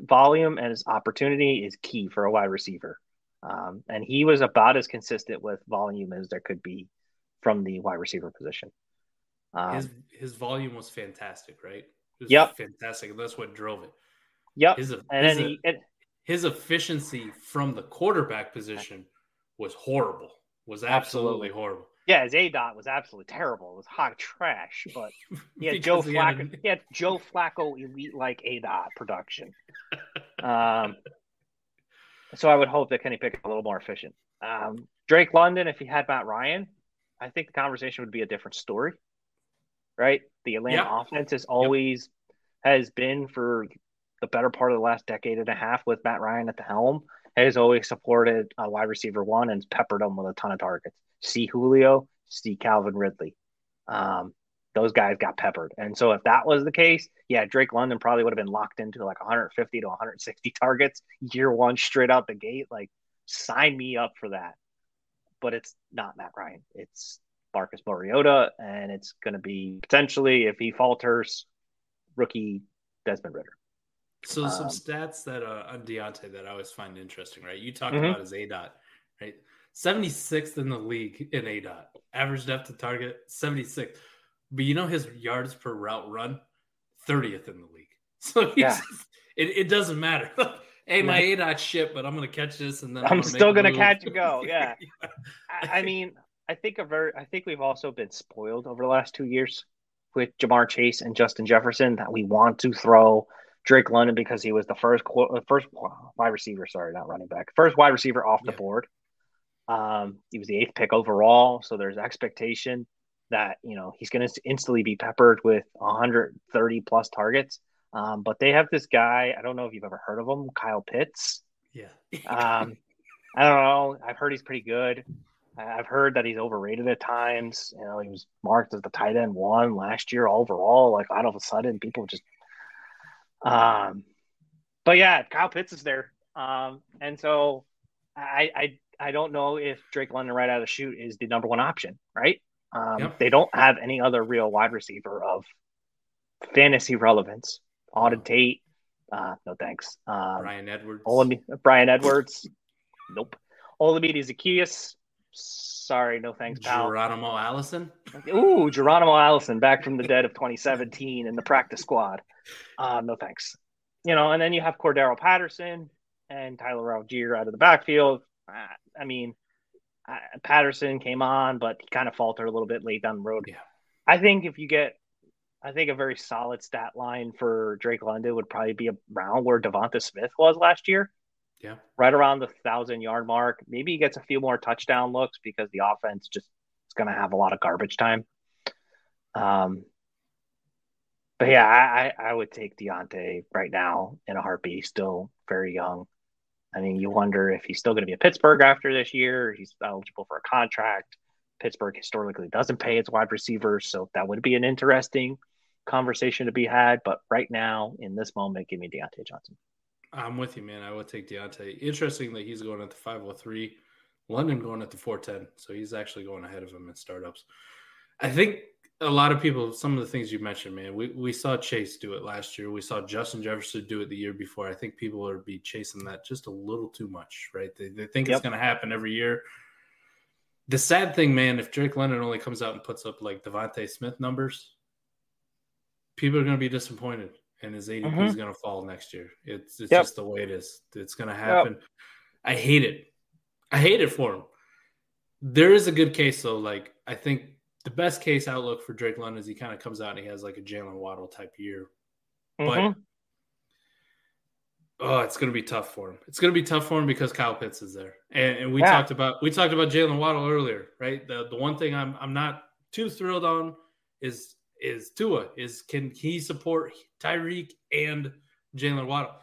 volume and his opportunity is key for a wide receiver. Um, and he was about as consistent with volume as there could be from the wide receiver position. Um, his his volume was fantastic, right? It was Yep. fantastic. And that's what drove it. yep. His, and his, he, and, his efficiency from the quarterback position was horrible. Was absolutely, Absolutely. horrible. yeah, his A dot was absolutely terrible. It was hot trash, but he had Joe he had Flacco. a- He had Joe Flacco elite like A dot production. Um, so I would hope that Kenny Pickett a little more efficient. Um, Drake London, if he had Matt Ryan, I think the conversation would be a different story. Right? The Atlanta Yeah. offense has always has been for the better part of the last decade and a half with Matt Ryan at the helm. Has always supported a wide receiver one and peppered them with a ton of targets. See Julio, see Calvin Ridley. Um, those guys got peppered. And so if that was the case, yeah, Drake London probably would have been locked into like 150 to 160 targets year one straight out the gate. Like, sign me up for that. But it's not Matt Ryan. It's Marcus Mariota, and it's going to be potentially, if he falters, rookie Desmond Ridder. So some Um, stats that uh, on Diontae that I always find interesting, right? You talked Mhm. about his A dot, right? 76th in the league in A dot, average depth to target 76. But you know his yards per route run, 30th in the league. So Yeah. it, it doesn't matter. hey, my A dot shit, but I'm gonna catch this and then I'm gonna still gonna move. catch and go, yeah. I, I mean, I think a very, I think we've also been spoiled over the last two years with Ja'Marr Chase and Justin Jefferson that we want to throw Drake London because he was the first uh, first wide receiver, sorry, not running back, first wide receiver off the Yeah. board. Um, he was the eighth pick overall, so there's expectation that you know he's going to instantly be peppered with 130 plus targets. Um, but they have this guy. I don't know if you've ever heard of him, Kyle Pitts. Yeah. Um, I don't know. I've heard he's pretty good. I've heard that he's overrated at times. You know, he was marked as the tight end one last year overall. Like out of a sudden, people just. Um, but yeah, Kyle Pitts is there, um, and so I, I I don't know if Drake London right out of the shoot is the number one option, right? Um, Yep. They don't have any other real wide receiver of fantasy relevance. Auden Tate, uh, no thanks. Um, Bryan Edwards. Olami- Bryan Edwards, nope. Olamide Zaccheaus, sorry, no thanks, pal. Geronimo Allison. Ooh, Geronimo Allison back from the dead of 2017 in the practice squad. Uh, no thanks. You know, and then you have Cordero Patterson and Tyler Allgeier out of the backfield. Uh, I mean, uh, Patterson came on, but he kind of faltered a little bit late down the road. Yeah. I think if you get, I think a very solid stat line for Drake London would probably be around where DeVonta Smith was last year Yeah. right around the thousand yard mark. Maybe he gets a few more touchdown looks because the offense just is going to have a lot of garbage time. Um, but yeah, I, I would take Diontae right now in a heartbeat. He's still very young. I mean, you wonder if he's still going to be at Pittsburgh after this year. He's eligible for a contract. Pittsburgh historically doesn't pay its wide receivers, so that would be an interesting conversation to be had. But right now, in this moment, give me Diontae Johnson. I'm with you, man. I would take Diontae. Interesting that he's going at the 503, London going at the 410. So he's actually going ahead of him in startups. I think a lot of people, some of the things you mentioned, man, we, we saw Chase do it last year. We saw Justin Jefferson do it the year before. I think people are be chasing that just a little too much, right? They, they think it's going to happen every year. The sad thing, man, if Drake London only comes out and puts up like DeVonta Smith numbers, people are going to be disappointed and his ADP is Mhm. going to fall next year. It's it's Yep. just the way it is. It's going to happen. I hate it. I hate it for him. There is a good case though. Like I think the best case outlook for Drake London is he kind of comes out and he has like a Jaylen Waddle type year. But Mhm. oh, it's going to be tough for him. It's going to be tough for him because Kyle Pitts is there, and, and we Yeah. talked about we talked about Jaylen Waddle earlier, right? The the one thing I'm I'm not too thrilled on is is Tua is can he support Tyreek and Jaylen Waddle?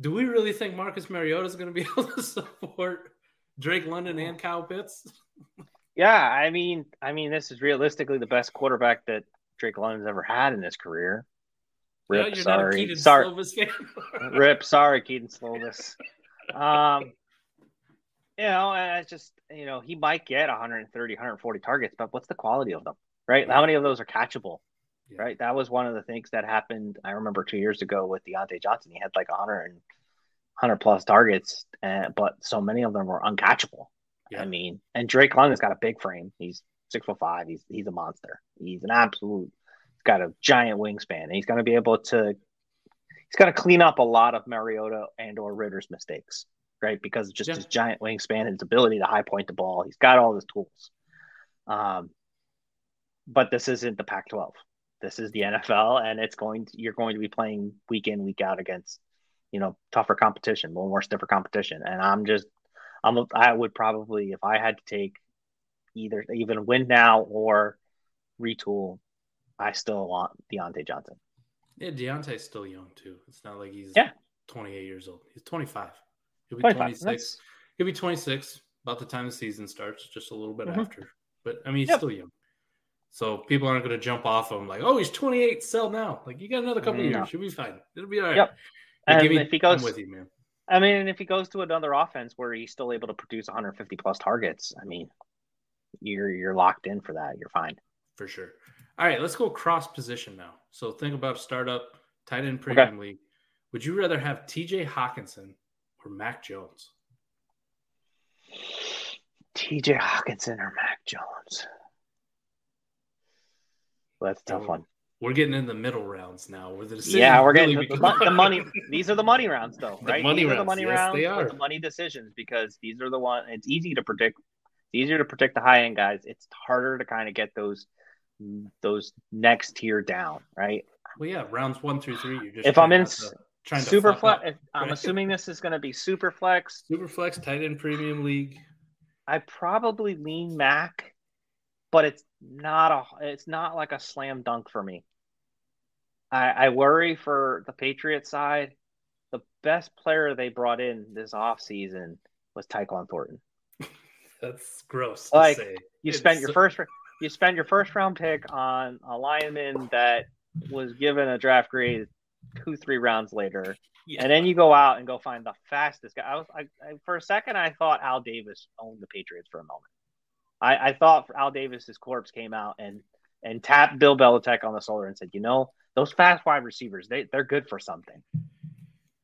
Do we really think Marcus Mariota is going to be able to support Drake London and Kyle Pitts? Yeah, I mean, I mean, this is realistically the best quarterback that Drake London's ever had in his career. Rip, you're sorry, not a Kedon sorry. Rip, sorry, Kedon Slovis. Um, you know, it's just you know he might get 130, 140 targets, but what's the quality of them, right? How many of those are catchable? Yeah. Right, that was one of the things that happened. I remember two years ago with Diontae Johnson. He had like 100 and 100 plus targets, and, but so many of them were uncatchable. Yeah. I mean, and Drake London's got a big frame. He's six foot five. He's he's a monster. He's an absolute. He's got a giant wingspan, and he's going to be able to. He's going to clean up a lot of Mariota and or Ridder's mistakes, right? Because just Yeah. his giant wingspan and his ability to high point the ball. He's got all his tools. Um, but this isn't the Pac-12. This is the NFL, and it's going. To, you're going to be playing week in, week out against, you know, tougher competition, more more stiffer competition, and I'm just I'm I would probably if I had to take either even win now or retool, I still want Diontae Johnson. Yeah, Diontae's still young too. It's not like he's Yeah. 28 years old. He's 25. He'll be 25. 26. That's- He'll be 26 about the time the season starts, just a little bit Mhm. after. But I mean, he's Yep. still young. So people aren't going to jump off of him like, oh, he's 28, sell now. Like, you got another couple No. years. You'll be fine. It'll be all right. Yep. And give me- if he goes- I'm with you, man. I mean, if he goes to another offense where he's still able to produce 150 plus targets, I mean, you're you're locked in for that. You're fine. For sure. All right, let's go cross position now. So think about startup, tight end premium league. Would you rather have TJ Hockenson or Mac Jones? T.J. Hockenson or Mac Jones? Well, that's a tough one. We're getting in the middle rounds now. Where the Yeah, we're getting really the, the, the money. These are the money rounds, though, The right? money these are the rounds, money yes, rounds. they are. the money decisions because these are the one. It's easy to predict. It's easier to predict the high end guys. It's harder to kind of get those those next tier down, right? Well, yeah, rounds one through three. You're just If I'm in to- trying super flex, up. I'm right? assuming this is going to be super flex. super flex tight end premium league. I probably lean Mac, but it's not a. It's not like a slam dunk for me. I, I worry for the Patriots side. The best player they brought in this offseason was Tyquan Thornton. That's gross to Like, say. You It's spent your so- uh, first you spent your first round pick on a lineman that was given a draft grade two three rounds later. Yeah. And then you go out and go find the fastest guy. I was I, I, for a second I thought Al Davis owned the Patriots for a moment. I, I thought Al Davis's corpse came out and and tapped Bill Belichick on the shoulder and said, you know, those fast wide receivers, they they're good for something.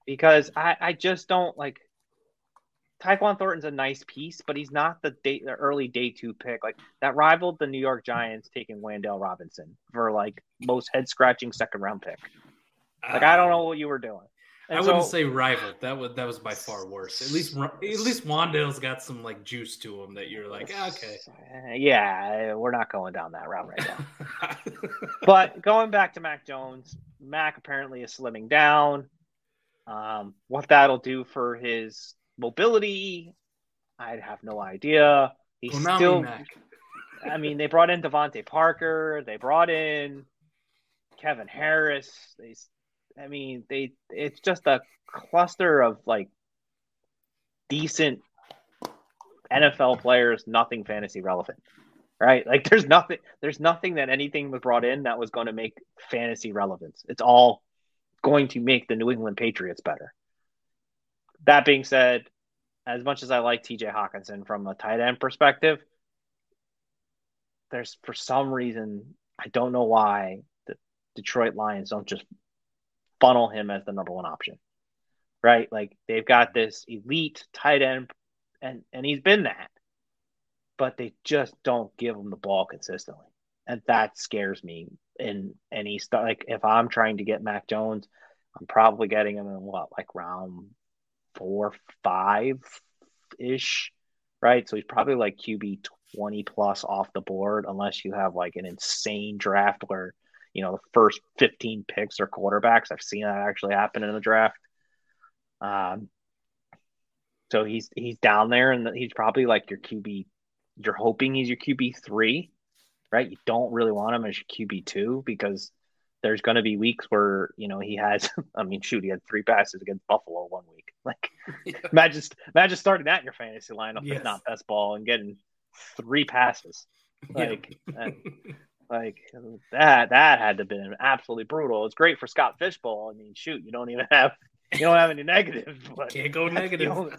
Because I, I just don't like Tyquan Thornton's a nice piece, but he's not the day, the early day two pick. Like that rivaled the New York Giants taking Wan'Dale Robinson for like most head scratching second round pick. Like I don't know what you were doing. And I wouldn't say rival. That was that was by far worse. At least at least Wan'Dale's got some like juice to him that you're like, ah, okay, yeah, we're not going down that route right now. but going back to Mac Jones, Mac apparently is slimming down. Um, what that'll do for his mobility, I'd have no idea. He's Konami still. Mac. I mean, they brought in DeVante Parker. They brought in Kevin Harris. They I mean, they it's just a cluster of like decent NFL players, nothing fantasy relevant. Right? Like there's nothing there's nothing that anything was brought in that was going to make fantasy relevance. It's all going to make the New England Patriots better. That being said, as much as I like TJ Hockenson from a tight end perspective, there's for some reason I don't know why the Detroit Lions don't just funnel him as the number one option, right? Like they've got this elite tight end, and and he's been that, but they just don't give him the ball consistently, and that scares me. And and he's like, if I'm trying to get Mac Jones, I'm probably getting him in what like round four, five ish, right? So he's probably like QB 20 plus off the board, unless you have like an insane draft where you know the first 15 picks or quarterbacks. I've seen that actually happen in the draft. Um, so he's he's down there, and he's probably like your QB. You're hoping he's your QB three, right? You don't really want him as your QB two because there's going to be weeks where you know he has. I mean, shoot, he had three passes against Buffalo one week. Like, yeah. imagine imagine starting that in your fantasy lineup, yes. not best ball, and getting three passes. Like, yeah. Like that that had to have been absolutely brutal. It's great for Scott Fishbowl. I mean, shoot, you don't even have you don't have any negatives. But can't go negative. You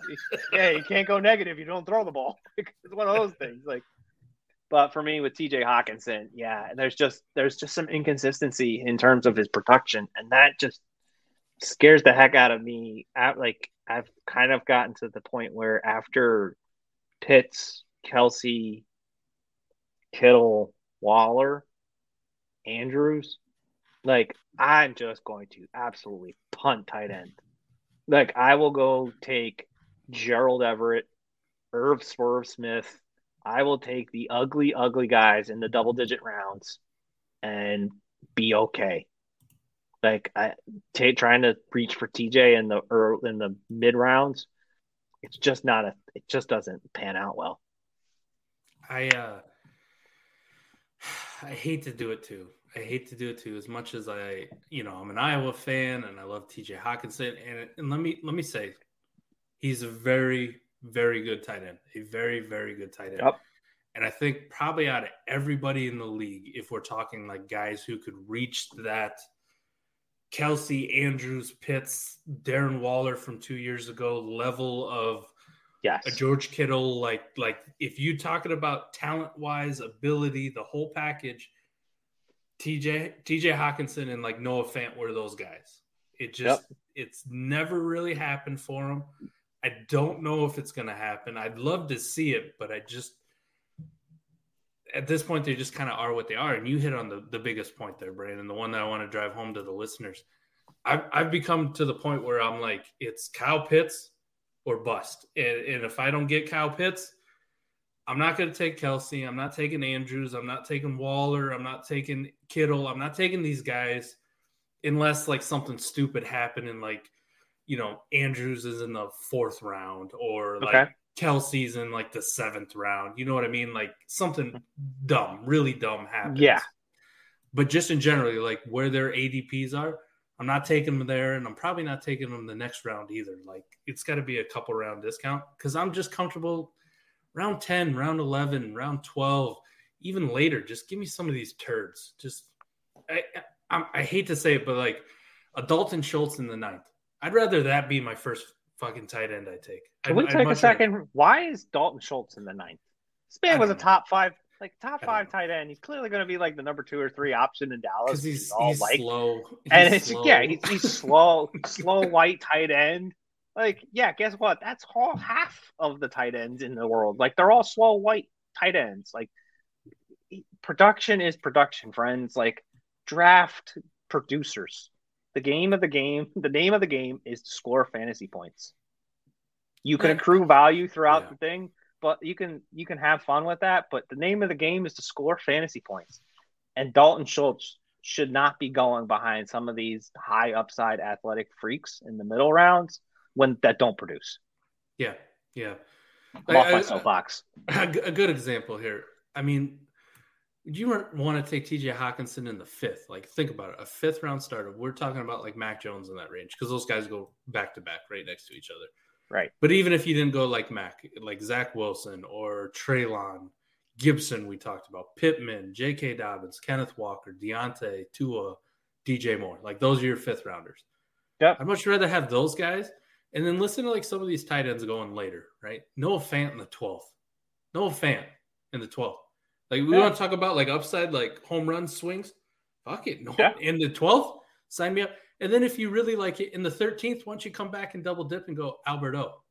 yeah, you can't go negative. You don't throw the ball. it's one of those things. Like, but for me with T.J. Hockenson, yeah, there's just there's just some inconsistency in terms of his production, and that just scares the heck out of me. At like I've kind of gotten to the point where after Pitts, Kelce, Kittle, Waller, Andrews, like I'm just going to absolutely punt tight end. Like I will go take Gerald Everett, Irv Swerve Smith. I will take the ugly, ugly guys in the double digit rounds and be okay. Like I t- trying to reach for TJ in the early, in the mid rounds, it's just not a. It just doesn't pan out well. I uh I hate to do it too. I hate to do it too. As much as I, you know, I'm an Iowa fan and I love TJ Hockenson, And, and let me let me say, he's a very very good tight end. A very very good tight end. Yep. And I think probably out of everybody in the league, if we're talking like guys who could reach that Kelce, Andrews, Pitts, Darren Waller from two years ago level of yes. a George Kittle, like like if you talking about talent wise, ability, the whole package, TJ TJ Hockenson and like Noah Fant were those guys. It just yep. it's never really happened for him. I don't know if it's going to happen. I'd love to see it, but I just at this point they just kind of are what they are. And you hit on the, the biggest point there, Brandon, the one that I want to drive home to the listeners. I've, I've become to the point where I'm like, it's Kyle Pitts or bust. And, and if I don't get Kyle Pitts, I'm not going to take Kelce. I'm not taking Andrews. I'm not taking Waller. I'm not taking Kittle. I'm not taking these guys unless like something stupid happened and like, you know, Andrews is in the fourth round or like okay. Kelce's in like the seventh round. You know what I mean? Like something dumb, really dumb happens. Yeah. But just in generally, like where their ADPs are, I'm not taking them there, and I'm probably not taking them the next round either. Like it's got to be a couple round discount because I'm just comfortable round 10, round 11, round 12, even later. Just give me some of these turds. Just I, I, I hate to say it, but like a Dalton Schultz in the ninth. I'd rather that be my first fucking tight end I take. Can I'd- we take a second? rather- Why is Dalton Schultz in the ninth? This man was a know. top five, like top five tight end. He's clearly going to be like the number two or three option in Dallas. Because he's, all he's like, slow. and it's slow. yeah, he's, he's slow, slow white tight end. Like, yeah, guess what? That's all half of the tight ends in the world. Like, they're all slow white tight ends. Like, production is production, friends. Like, draft producers. The game of the game, the name of the game is to score fantasy points. You can accrue value throughout Yeah. the thing, but you can you can have fun with that. But the name of the game is to score fantasy points. And Dalton Schultz should not be going behind some of these high upside athletic freaks in the middle rounds when that don't produce. Yeah, yeah. I'm off I- my soapbox. a good example here. I mean, you want to take TJ Hockenson in the fifth? Like, think about it. A fifth round starter. We're talking about like Mac Jones in that range because those guys go back to back right next to each other. Right. But even if you didn't go like Mac, like Zach Wilson or Treylon, Gibson, we talked about, Pittman, J.K. Dobbins, Kenneth Walker, Diontae, Tua, DJ Moore. Like, those are your fifth rounders. Yep. I'd much rather have those guys and then listen to like some of these tight ends going later, right? Noah Fant in the 12th. Noah Fant in the 12th. Like we Yeah. want to talk about like upside, like home run swings. Fuck it. No, Yeah. in the 12th, sign me up. And then if you really like it in the 13th, once you come back and double dip and go Alberto.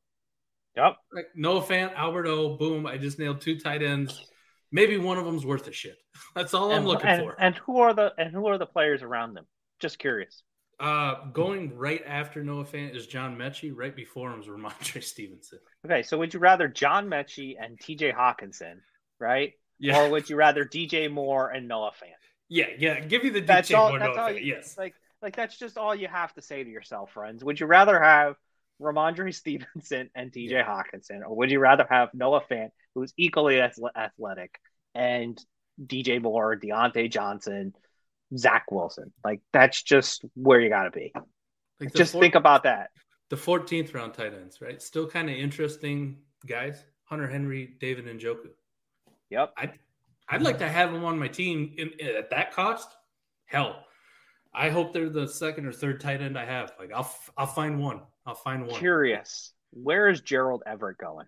Yep. Like Noah Fant, Alberto, boom. I just nailed two tight ends. Maybe one of them's worth a shit. That's all I'm looking and, for. and who are the and who are the players around them? Just curious. Uh, going right after Noah Fant is John Metchie. Right before him is Rhamondre Stevenson. Okay, so would you rather John Metchie and TJ Hockenson, right? Yeah. Or would you rather DJ Moore and Noah Fant? Yeah, yeah. Give you the That's DJ all. Moore That's Noah all. Fant, You, Yes. Like, like that's just all you have to say to yourself, friends. Would you rather have Rhamondre Stevenson and TJ Yeah. Hockenson, or would you rather have Noah Fant, who's equally as athletic, and DJ Moore, Diontae Johnson, Zach Wilson? Like, that's just where you got to be. Like Just four- think about that. the 14th round tight ends, right? Still kind of interesting guys. Hunter Henry, David and Njoku. Yep. I'd, I'd like to have them on my team in, in- at that cost. Hell, I hope they're the second or third tight end I have. Like I'll f- I'll find one. I'll find one. Curious. Where is Gerald Everett going?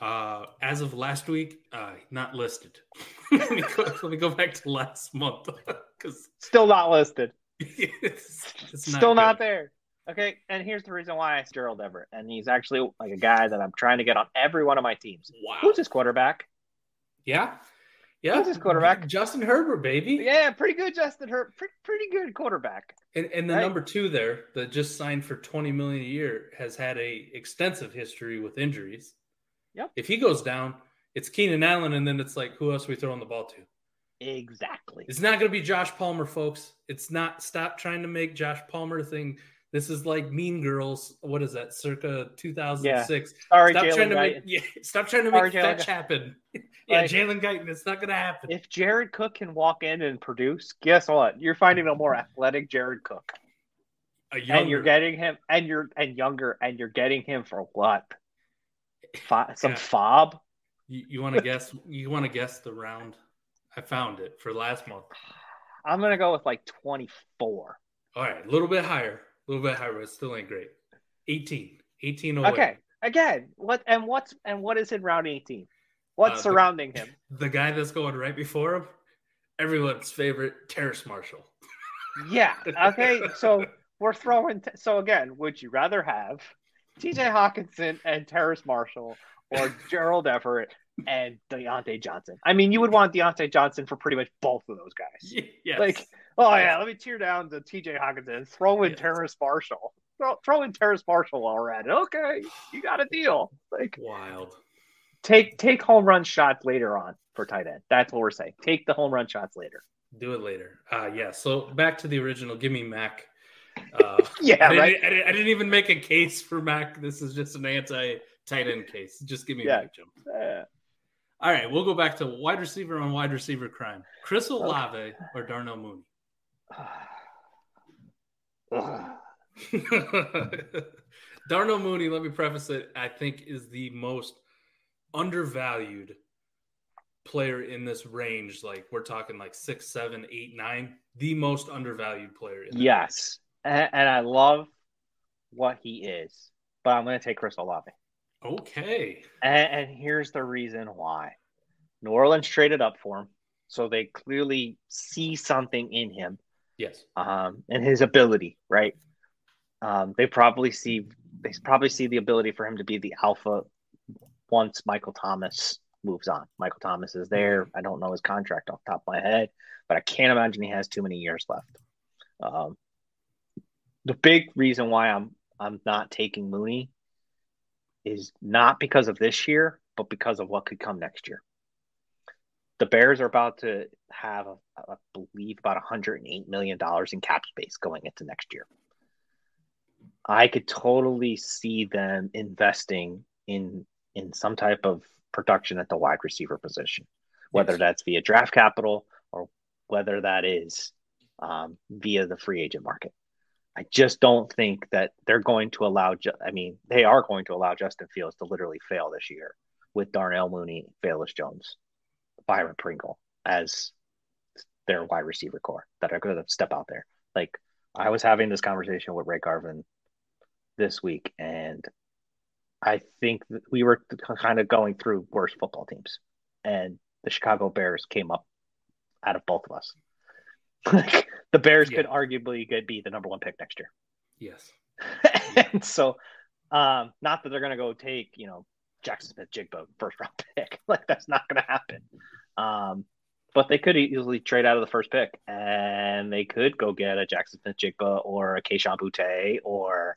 Uh, as of last week, uh, not listed. let, me go, let me go back to last month because Still not listed. it's, it's Still not there. Okay, and here's the reason why I Gerald Everett, and he's actually like a guy that I'm trying to get on every one of my teams. Wow. Who's his quarterback? Yeah. Yeah. His quarterback? Justin Herbert, baby. Yeah, pretty good, Justin Herbert. Pretty, pretty good quarterback. And, and the Right. number two there that just signed for 20 million a year has had a extensive history with injuries. Yep. If he goes down, it's Keenan Allen, and then it's like, who else are we throwing the ball to? Exactly. It's not going to be Josh Palmer, folks. It's not. Stop trying to make Josh Palmer thing. This is like Mean Girls. What is that? Circa 2006. Sorry, Stop trying to Guyton. make. Yeah, stop trying to make Jalen fetch Guyton. happen. yeah, Like- Jalen Guyton. It's not going to happen. If Jared Cook can walk in and produce, guess what? You're finding a more athletic Jared Cook, A and you're getting him, and you're and younger, and you're getting him for what? Fo- some Yeah. fob. You, you want to guess? You want to guess the round? I found it for last month. I'm gonna go with like 24. All right, a little bit higher, a little bit higher, but still ain't great. 18, 18 away. Okay. Again, what and what's and what is in round 18? What's Uh, the- surrounding him? The guy that's going right before him, everyone's favorite, Terrace Marshall. Yeah. Okay. So we're throwing. T- so again, would you rather have T.J. Hockenson and Terrace Marshall, or Gerald Everett and Diontae Johnson? I mean, you would want Diontae Johnson for pretty much both of those guys. yes. Like, oh yeah, let me tear down to T.J. Hockenson, throw in Yes. Terrace Marshall, throw, throw in Terrace Marshall already. Okay, you got a deal. Like, wild. take take home run shots later on for tight end. That's what we're saying. Take the home run shots later. Do it later. Uh, yeah. So back to the original. Give me Mac. Uh, Yeah, I, didn't, right. I, didn't, I didn't even make a case for Mac. This is just an anti tight end case. Just give me Yeah. Mac Jones. Uh, All right, we'll go back to wide receiver on wide receiver crime. Chris Olave or Darnell Mooney. Darnell Mooney, let me preface it, I think is the most undervalued player in this range. Like we're talking like six, seven, eight, nine. The most undervalued player. Yes, and, and I love what he is, but I'm going to take Chris Olave. Okay. And, and here's the reason why. New Orleans traded up for him, so they clearly see something in him, Yes. um, and his ability. Right? Um, they probably see they probably see the ability for him to be the alpha once Michael Thomas moves on. Michael Thomas is there. I don't know his contract off the top of my head, but I can't imagine he has too many years left. Um, the big reason why I'm I'm not taking Mooney is not because of this year, but because of what could come next year. The Bears are about to have, I believe, about 108 million dollars in cap space going into next year. I could totally see them investing in in some type of production at the wide receiver position, whether that's via draft capital or whether that is um, via the free agent market. I just don't think that they're going to allow. I mean, they are going to allow Justin Fields to literally fail this year with Darnell Mooney, Velus Jones, Byron Pringle as their wide receiver core that are going to step out there. Like I was having this conversation with Ray Garvin this week, and I think we were kind of going through worst football teams, and the Chicago Bears came up out of both of us. Like the Bears Yeah. could arguably could be the number one pick next year. Yes. and so, um, not that they're going to go take, you know, Jaxon Smith-Njigba first round pick. like that's not going to happen. Um, but they could easily trade out of the first pick and they could go get a Jaxon Smith-Njigba or a Kayshon Boutte or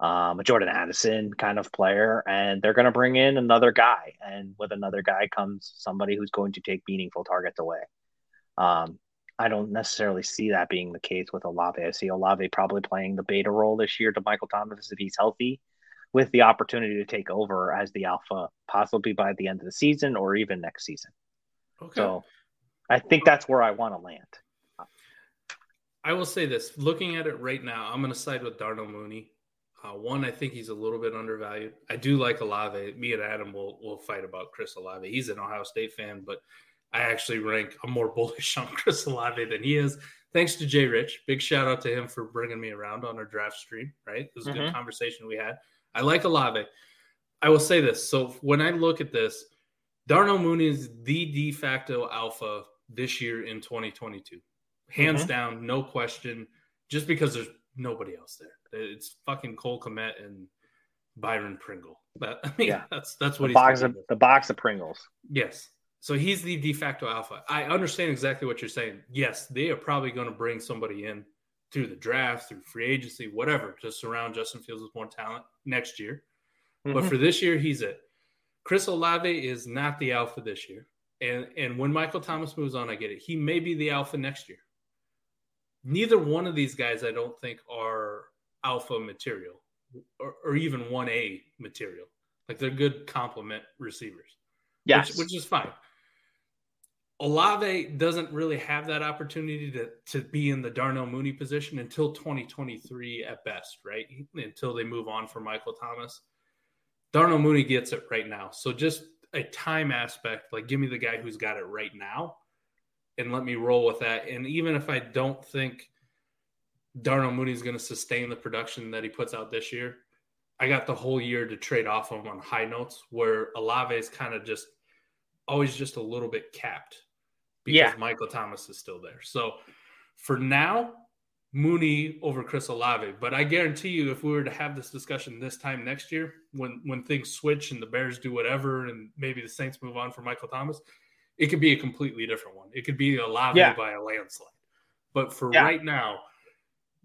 um, a Jordan Addison kind of player. And they're going to bring in another guy. And with another guy comes somebody who's going to take meaningful targets away. Um, I don't necessarily see that being the case with Olave. I see Olave probably playing the beta role this year to Michael Thomas if he's healthy, with the opportunity to take over as the alpha, possibly by the end of the season or even next season. Okay. So I think that's where I want to land. I will say this: looking at it right now, I'm going to side with Darnell Mooney. Uh, one, I think he's a little bit undervalued. I do like Olave. Me and Adam will will fight about Chris Olave. He's an Ohio State fan, but I actually rank I'm more bullish on Chris Olave than he is. Thanks to Jay Rich. Big shout out to him for bringing me around on our draft stream. Right, it was a good Mhm. conversation we had. I like Olave. I will say this: so when I look at this, Darnell Mooney is the de facto alpha this year in 2022 hands Mhm. down, no question. Just because there's nobody else there, it's fucking Cole Kmet and Byron Pringle. That I mean, Yeah. that's that's The what he's box of with. the box of Pringles. Yes, so he's the de facto alpha. I understand exactly what you're saying. Yes, they are probably going to bring somebody in through the draft, through free agency, whatever, to surround Justin Fields with more talent next year. But Mhm. for this year, he's it. Chris Olave is not the alpha this year. And and when Michael Thomas moves on, I get it. He may be the alpha next year. Neither one of these guys, I don't think, are alpha material or, or even 1A material. Like they're good complement receivers, yes, which, which is fine. Olave doesn't really have that opportunity to, to be in the Darnell Mooney position until 2023 at best, right? Until they move on for Michael Thomas. Darnell Mooney gets it right now. So just a time aspect, like give me the guy who's got it right now and let me roll with that. And even if I don't think Darnell Mooney is going to sustain the production that he puts out this year, I got the whole year to trade off him on high notes where Olave is kind of just always just a little bit capped because Yeah. Michael Thomas is still there. So for now, Mooney over Chris Olave. But I guarantee you, if we were to have this discussion this time next year, when when things switch and the Bears do whatever, and maybe the Saints move on for Michael Thomas, it could be a completely different one. It could be Olave Yeah. by a landslide. But for Yeah. right now,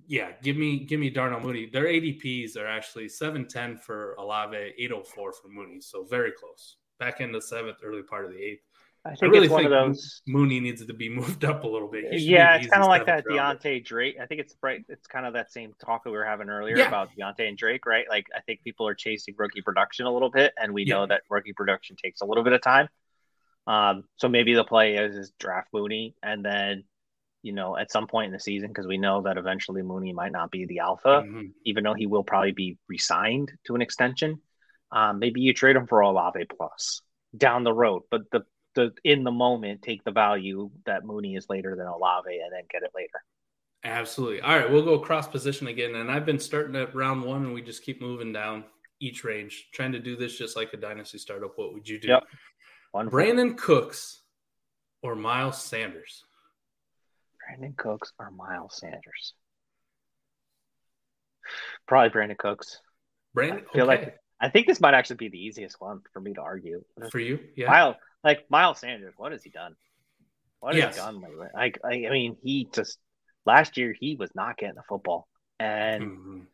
yeah, give me give me Darnell Mooney. Their ADPs are actually seven ten for Olave, eight oh four for Mooney, so very close. Back in the seventh, early part of the eighth. I I think really it's one think of those. Mooney needs to be moved up a little bit. He should be Yeah, it's kind of like that. Diontae Drake. I think it's right. It's kind of that same talk that we were having earlier Yeah. about Diontae and Drake, right? Like I think people are chasing rookie production a little bit, and we Yeah. know that rookie production takes a little bit of time. Um, so maybe the play is, is draft Mooney, and then you know at some point in the season, because we know that eventually Mooney might not be the alpha, Mhm. even though he will probably be re-signed to an extension. Um, maybe you trade him for Olave plus down the road, but the the in the moment take the value that Mooney is later than Olave, and then get it later. Absolutely. All right, we'll go cross position again. And I've been starting at round one, and we just keep moving down each range, trying to do this just like a dynasty startup. What would you do? Yep. Brandin Cooks or Miles Sanders? Brandin Cooks or Miles Sanders? Probably Brandin Cooks. Brandon, I feel okay. like I think this might actually be the easiest one for me to argue. for you, yeah. Miles, like Miles Sanders, what has he done? What has Yes. he done lately? Like, I, I mean, he just last year he was not getting the football, and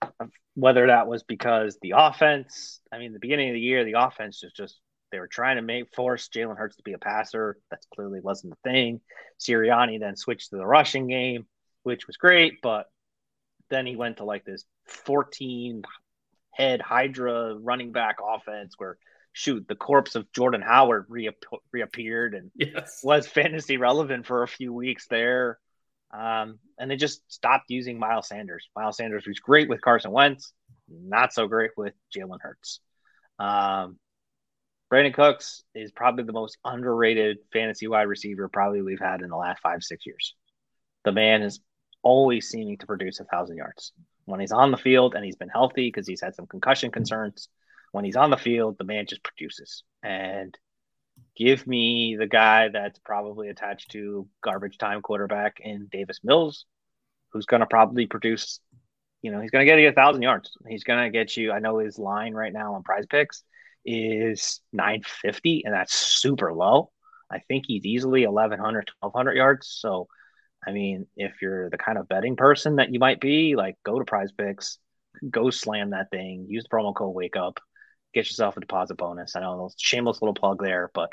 Mhm. whether that was because the offense, I mean, the beginning of the year, the offense just just they were trying to make force Jalen Hurts to be a passer. That clearly wasn't the thing. Sirianni then switched to the rushing game, which was great, but then he went to like this 14 head Hydra running back offense where shoot the corpse of Jordan Howard reap- reappeared and Yes. was fantasy relevant for a few weeks there. Um, and they just stopped using Miles Sanders. Miles Sanders was great with Carson Wentz, not so great with Jalen Hurts. Um, Brandin Cooks is probably the most underrated fantasy wide receiver probably we've had in the last five, six years. The man is always seeming to produce a thousand yards. When he's on the field and he's been healthy because he's had some concussion concerns, when he's on the field, the man just produces. And give me the guy that's probably attached to garbage time quarterback in Davis Mills, who's going to probably produce, you know, he's going to get you a thousand yards. He's going to get you, I know his line right now on prize picks is 950, and that's super low. I think he's easily 1,100, 1,200 yards. So, I mean, if you're the kind of betting person that you might be, like go to prize picks, go slam that thing, use the promo code wake up, get yourself a deposit bonus. I know shameless little plug there, but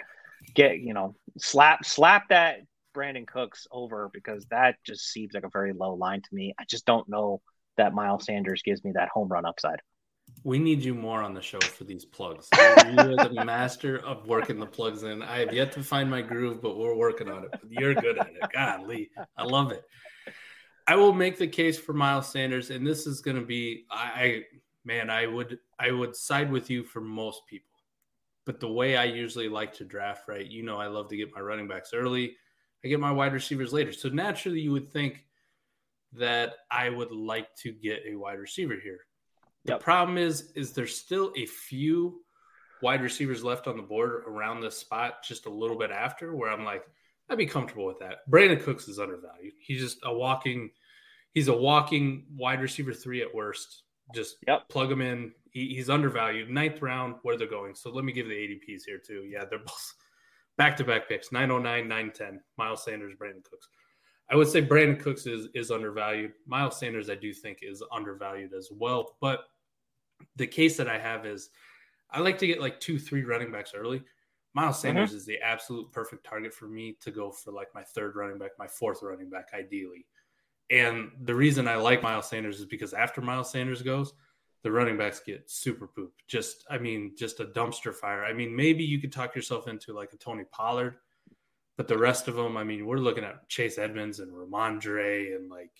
get you know slap slap that Brandin Cooks over because that just seems like a very low line to me. I just don't know that Miles Sanders gives me that home run upside. We need you more on the show for these plugs. You are the master of working the plugs in. I have yet to find my groove, but we're working on it. You're good at it. Golly, I love it. I will make the case for Miles Sanders, and this is going to be, I, I, man, I would, I would side with you for most people. But the way I usually like to draft, right? You know, I love to get my running backs early. I get my wide receivers later. So naturally, you would think that I would like to get a wide receiver here. The Yep. problem is, is there's still a few wide receivers left on the board around this spot, just a little bit after, where I'm like, I'd be comfortable with that. Brandin Cooks is undervalued. He's just a walking, he's a walking wide receiver three at worst. Just Yep. plug him in. He, he's undervalued. Ninth round, where they're going. So let me give the ADPs here too. Yeah, they're both back to back picks 909, 910. Miles Sanders, Brandin Cooks. I would say Brandin Cooks is is undervalued. Miles Sanders, I do think, is undervalued as well. But the case that I have is I like to get like two, three running backs early. Miles mm-hmm. Sanders is the absolute perfect target for me to go for like my third running back, my fourth running back, ideally. And the reason I like Miles Sanders is because after Miles Sanders goes, the running backs get super poop. Just, I mean, just a dumpster fire. I mean, maybe you could talk yourself into like a Tony Pollard, but the rest of them, I mean, we're looking at Chase Edmonds and Rhamondre and like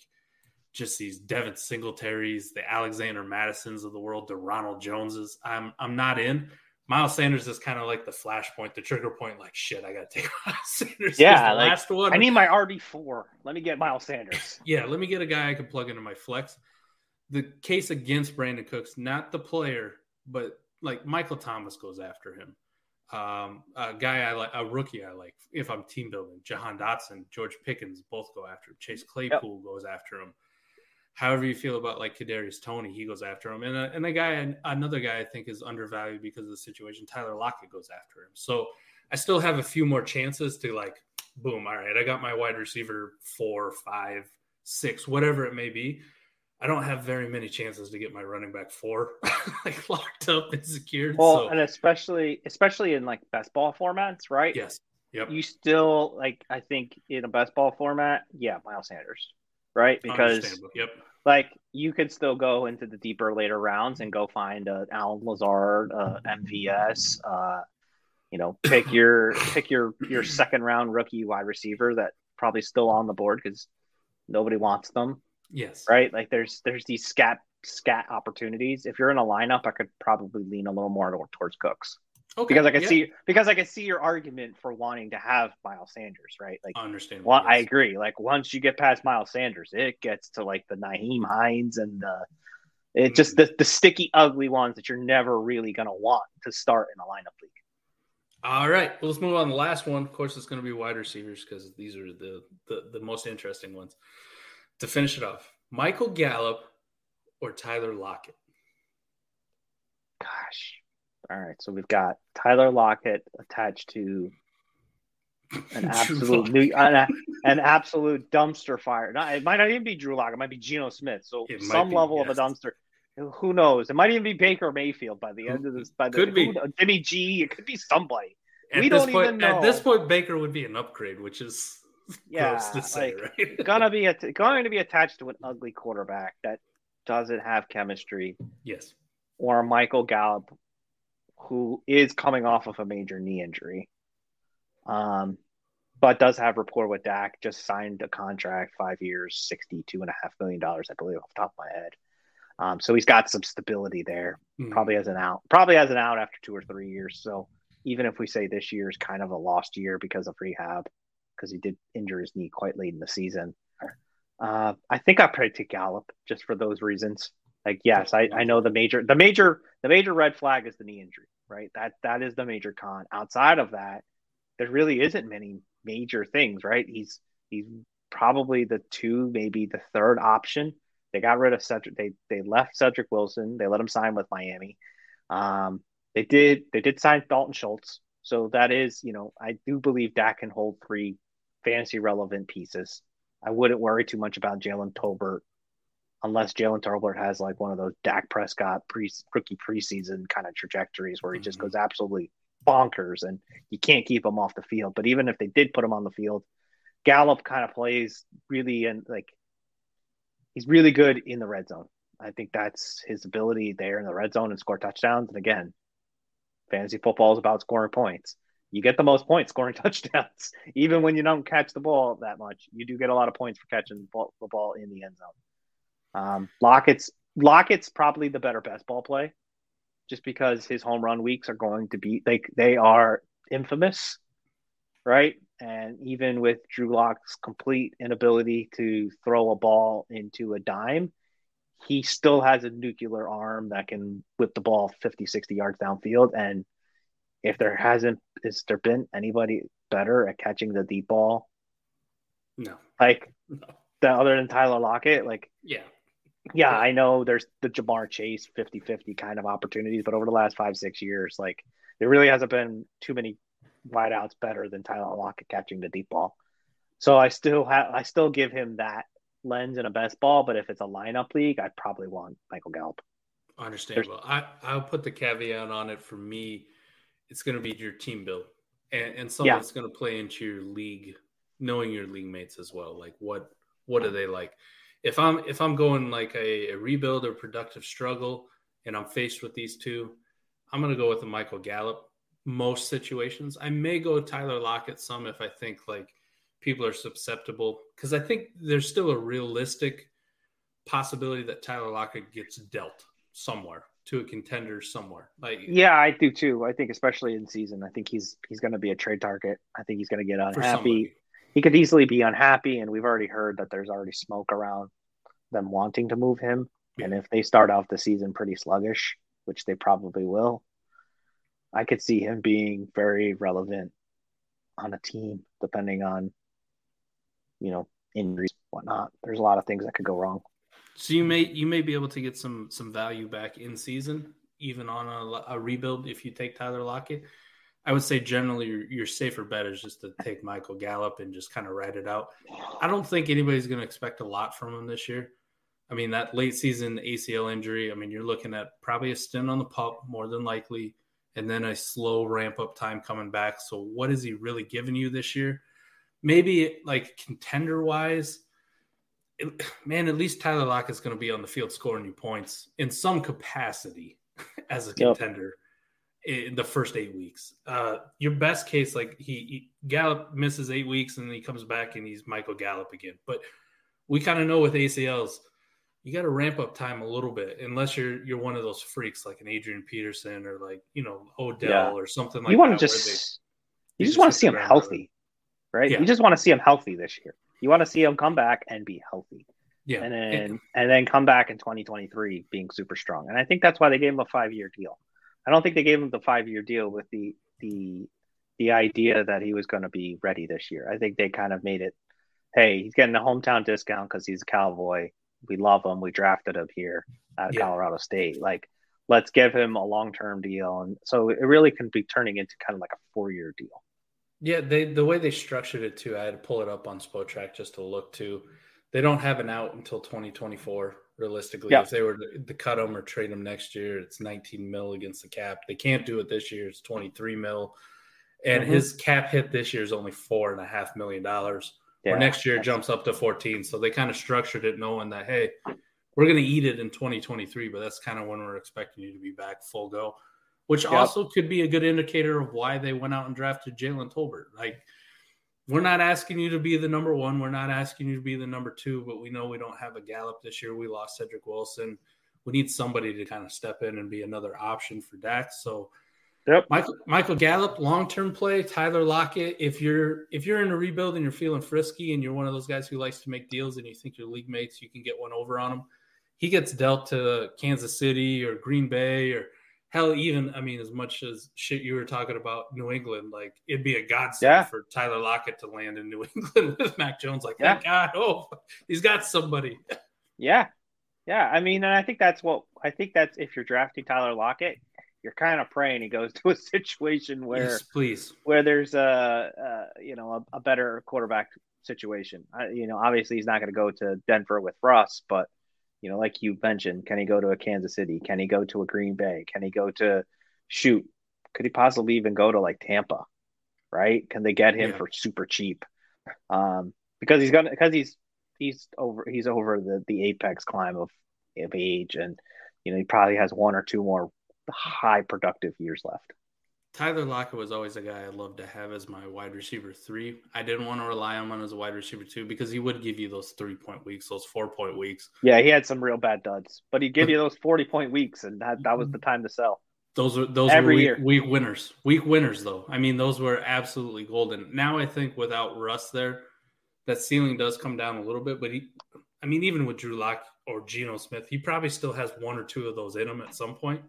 just these Devin Singletaries, the Alexander Mattisons of the world, the Ronald Joneses. I'm I'm not in. Miles Sanders is kind of like the flashpoint, the trigger point. Like shit, I got to take Miles Sanders. Yeah, the like, last one. I need my RB four. Let me get Miles Sanders. Yeah, let me get a guy I can plug into my flex. The case against Brandin Cooks, not the player, but like Michael Thomas goes after him. Um, a guy I like, a rookie I like, if I'm team building, Jahan Dotson, George Pickens both go after him. Chase Claypool goes after him. However you feel about like Kadarius Toney, he goes after him, and a, and a guy, another guy I think is undervalued because of the situation. Tyler Lockett goes after him. So I still have a few more chances to like, boom, all right, I got my wide receiver four, five, six, whatever it may be. I don't have very many chances to get my running back four like locked up and secured. Well, so, and especially especially in like best ball formats, right? yes, yep, You still like I think in a best ball format, yeah, Miles Sanders, right? Because yep, like you could still go into the deeper later rounds and go find uh, Allen Lazard, uh, MVS, uh, you know, pick your pick your your second round rookie wide receiver that probably still on the board because nobody wants them, yes, right? Like there's there's these scat scat opportunities. If you're in a lineup, I could probably lean a little more towards Cooks. Okay, because I can yeah, see because I can see your argument for wanting to have Miles Sanders, right? Like, I understand. well, I agree. Like once you get past Miles Sanders, it gets to like the Nyheim Hines and the it just Mm-hmm. the, the sticky, ugly ones that you're never really gonna want to start in a lineup league. All right, well, let's move on. The last one, of course, it's going to be wide receivers because these are the, the the most interesting ones. To finish it off, Michael Gallup or Tyler Lockett. All right, so we've got Tyler Lockett attached to an absolute new, an, an absolute dumpster fire. Not, it might not even be Drew Lock. It might be Geno Smith. So It some be, level yes. of a dumpster. Who knows? It might even be Baker Mayfield by the end of this. By the Could be. knows? Jimmy G. It could be somebody. At We this don't point, even know. At this point, Baker would be an upgrade, which is Yeah, gross to say, like, right? Gonna be a, going to be attached to an ugly quarterback that doesn't have chemistry, yes. or Michael Gallup, who is coming off of a major knee injury, um, but does have rapport with Dak. Just signed a contract, five years, sixty-two and a half million dollars, I believe, off the top of my head. Um, so he's got some stability there. Mhm. Probably has an out. Probably has an out after two or three years. So even if we say this year is kind of a lost year because of rehab, because he did injure his knee quite late in the season, uh, I think I probably take Gallup just for those reasons. Like, yes, I, I know the major, the major, the major red flag is the knee injury, right? That that is the major con. Outside of that, there really isn't many major things, right? He's he's probably the two, maybe the third option. They got rid of Cedric. They they left Cedric Wilson. They let him sign with Miami. Um, they did they did sign Dalton Schultz. So that is, you know, I do believe Dak can hold three fantasy relevant pieces. I wouldn't worry too much about Jalen Tolbert unless Jalen Tolbert has like one of those Dak Prescott pre rookie preseason kind of trajectories where he just Mhm. goes absolutely bonkers and you can't keep him off the field. But even if they did put him on the field, Gallup kind of plays really and like he's really good in the red zone. I think that's his ability there in the red zone and score touchdowns. And again, fantasy football is about scoring points. You get the most points scoring touchdowns, even when you don't catch the ball that much. You do get a lot of points for catching the ball in the end zone. Um, Lockett's Lockett's probably the better best ball play, just because his home run weeks are going to be like they are infamous, right? And even with Drew Lock's complete inability to throw a ball into a dime, he still has a nuclear arm that can whip the ball 50, 60 yards downfield. And if there hasn't, is there been anybody better at catching the deep ball? No. Like, No. the, other than Tyler Lockett? Like, Yeah. Yeah, I know there's the Ja'Marr Chase 50 50 kind of opportunities, but over the last five, six years, like, there really hasn't been too many wideouts better than Tyler Lockett catching the deep ball. So I still have, I still give him that lens in a best ball, but if it's a lineup league, I'd probably want Michael Gallup. Understandable. I, I'll put the caveat on it for me. It's going to be your team build, and, and some Yeah. it's going to play into your league, knowing your league mates as well. Like what what are they like? If I'm if I'm going like a, a rebuild or productive struggle, and I'm faced with these two, I'm going to go with the Michael Gallup. Most situations, I may go with Tyler Lockett some if I think like people are susceptible because I think there's still a realistic possibility that Tyler Lockett gets dealt somewhere to a contender somewhere. Like Yeah, I do too. I think especially in season, I think he's he's going to be a trade target. I think he's going to get unhappy. He could easily be unhappy, and we've already heard that there's already smoke around them wanting to move him. And if they start off the season pretty sluggish, which they probably will, I could see him being very relevant on a team, depending on you know injuries, whatnot. There's a lot of things that could go wrong. So you may you may be able to get some some value back in season, even on a, a rebuild if you take Tyler Lockett. I would say generally your, your safer bet is just to take Michael Gallup and just kind of ride it out. I don't think anybody's going to expect a lot from him this year. I mean, that late season ACL injury, I mean, you're looking at probably a stint on the pup more than likely, and then a slow ramp up time coming back. So, what is he really giving you this year? Maybe like contender wise, it- man, at least Tyler Lockett's going to be on the field scoring you points in some capacity as a Yep. contender in the first eight weeks. Uh, your best case, like he, he Gallup misses eight weeks and then he comes back and he's Michael Gallup again. But we kind of know with ACLs, you got to ramp up time a little bit, unless you're you're one of those freaks like an Adrian Peterson or like you know Odell Yeah. or something like you want to just they you just just want to see him healthy, right? Yeah. You just want to see him healthy this year. You want to see him come back and be healthy, yeah, and and- then and then come back in 2023 being super strong. And I think that's why they gave him a five year deal. I don't think they gave him the five year deal with the the the idea that he was going to be ready this year. I think they kind of made it, hey, he's getting a hometown discount because he's a Cowboy. We love him. We drafted him here at Yeah. Colorado State. Like, let's give him a long term deal. And so it really can be turning into kind of like a four year deal. Yeah, they the way they structured it too. I had to pull it up on Spotrac just to look too. They don't have an out until 2024. Realistically, Yeah. if they were to, cut him or trade him next year, it's 19 mil against the cap. They can't do it this year. It's 23 mil, and Mhm. his cap hit this year is only four and a half million dollars. Yeah. Or next year it jumps up to 14. So they kind of structured it knowing that hey, we're going to eat it in 2023, but that's kind of when we're expecting you to be back full go, which Yep. also could be a good indicator of why they went out and drafted Jalen Tolbert. Like, we're not asking you to be the number one, we're not asking you to be the number two, but we know we don't have a Gallup this year. We lost Cedric Wilson. We need somebody to kind of step in and be another option for Dax. So, Yep. Michael Michael Gallup, long term play. Tyler Lockett. If you're if you're in a rebuild and you're feeling frisky and you're one of those guys who likes to make deals and you think your league mates you can get one over on them, he gets dealt to Kansas City or Green Bay or hell even I mean as much as shit you were talking about New England, like it'd be a godsend Yeah. for Tyler Lockett to land in New England with Mac Jones. Like thank God, oh he's got somebody. Yeah. Yeah. I mean, and I think that's what I think that's if you're drafting Tyler Lockett, you're kind of praying he goes to a situation where yes, please. where there's a, a you know a, a better quarterback situation. I, you know, obviously he's not going to go to Denver with Russ, but you know, like you mentioned, can he go to a Kansas City? Can he go to a Green Bay? Can he go to shoot? Could he possibly even go to like Tampa? Right? Can they get him Yeah. for super cheap? Um, because he's gonna because he's he's over he's over the the apex climb of of age, and you know he probably has one or two more high productive years left. Tyler Lockett was always a guy I'd love to have as my wide receiver three. I didn't want to rely on him as a wide receiver two because he would give you those three point weeks, those four point weeks. Yeah, he had some real bad duds, but he'd give you those forty point weeks, and that that was mm-hmm. the time to sell. Those were those Every were week winners. Week winners, though. I mean, those were absolutely golden. Now I think without Russ there, that ceiling does come down a little bit. But he, I mean, even with Drew Lock or Geno Smith, he probably still has one or two of those in him at some point.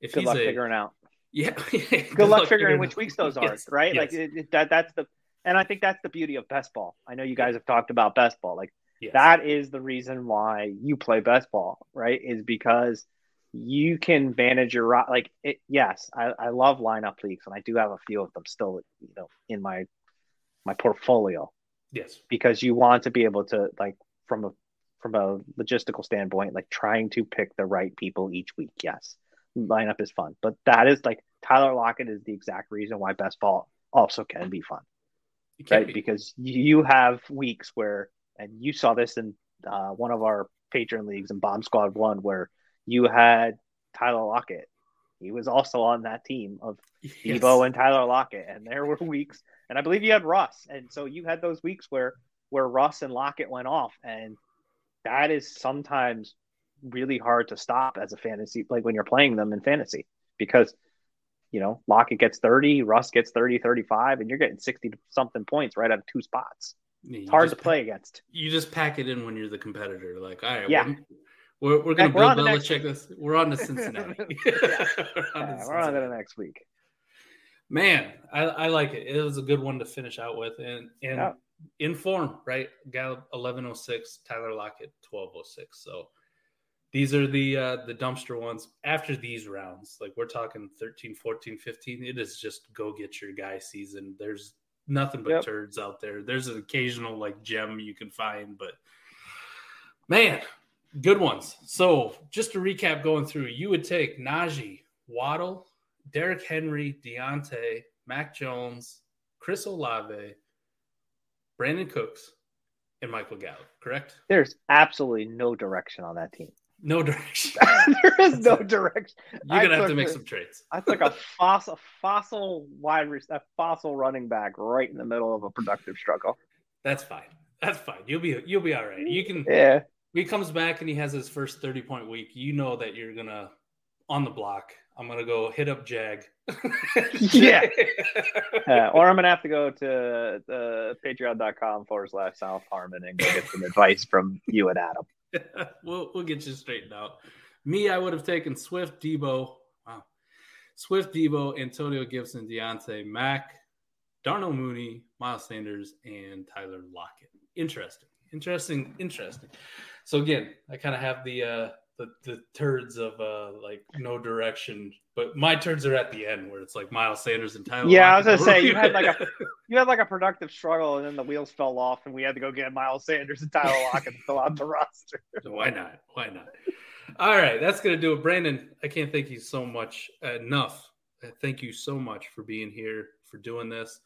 If Good he's luck a, figuring out. Yeah, Good, luck, figuring which weeks those are, Yes, right? yes, Like it, it- that. That's the, and I think that's the beauty of best ball. I know you guys have talked about best ball. Like yes. that is the reason why you play best ball, right? Is because you can manage your like it. Yes, I, I love lineup leagues, and I do have a few of them still, you know, in my my portfolio. yes, because you want to be able to like from a from a logistical standpoint like trying to pick the right people each week yes lineup is fun. But that is like tyler lockett is the exact reason why best ball also can be fun. Can right? be. because you have weeks where and you saw this in uh, one of our patron leagues in bomb squad one where you had tyler lockett. He was also on that team of Yes. Deebo and Tyler Lockett, and there were weeks, and I believe you had Russ, and so you had those weeks where where Russ and Lockett went off, and that is sometimes really hard to stop as a fantasy, like when you're playing them in fantasy, because you know Lockett gets 30, Russ gets 30, 35, and you're getting 60 something points right out of two spots. You It's hard to play against. You just pack it in when you're the competitor. Like, all right, Yeah. we're, we're, we're going to we're on build the next Belichick this. We're on to Cincinnati. we're on to Yeah, we're on to the next week. Man, I, I like it. It was a good one to finish out with, and and Yeah. in form, right? Gallup eleven oh six, Tyler Lockett twelve oh six. So these are the uh, the dumpster ones. After these rounds, like we're talking 13, 14, 15, it is just go get your guy season. There's nothing but Yep. turds out there. There's an occasional like gem you can find, but man, good ones. So just to recap, going through, you would take Najee, Waddle, Derrick Henry, Diontae, Mac Jones, Chris Olave, Brandin Cooks, and Michael Gallup. Correct? There's absolutely no direction on that team. No direction. there is no direction. You're gonna have to make the- some trades. I took a fossil, fossil wide, a fossil running back right in the middle of a productive struggle. That's fine. That's fine. You'll be you'll be all right. You can Yeah, he comes back and he has his first 30 point week, you know that you're gonna on the block. I'm gonna go hit up Jag. yeah. Uh, or I'm gonna have to go to uh, patreon.com forward slash South Harmon and go get some advice from you and Adam. we'll we'll get you straightened out. Me, I would have taken Swift, Deebo. Wow. Swift, Deebo, Antonio Gibson, Diontae, Mac, Darnell Mooney, Miles Sanders, and Tyler Lockett. Interesting. Interesting. Interesting. So again, I kind of have the uh the, the turds of uh like no direction, but my turds are at the end where it's like Miles Sanders and Tyler. Yeah, Lockett. I was gonna say you had like a you had like a productive struggle, and then the wheels fell off, and we had to go get Miles Sanders and Tyler Lockett to fill out the roster. Why not? Why not? All right, that's gonna do it. Brandon, I can't thank you so much enough. Thank you so much for being here for doing this.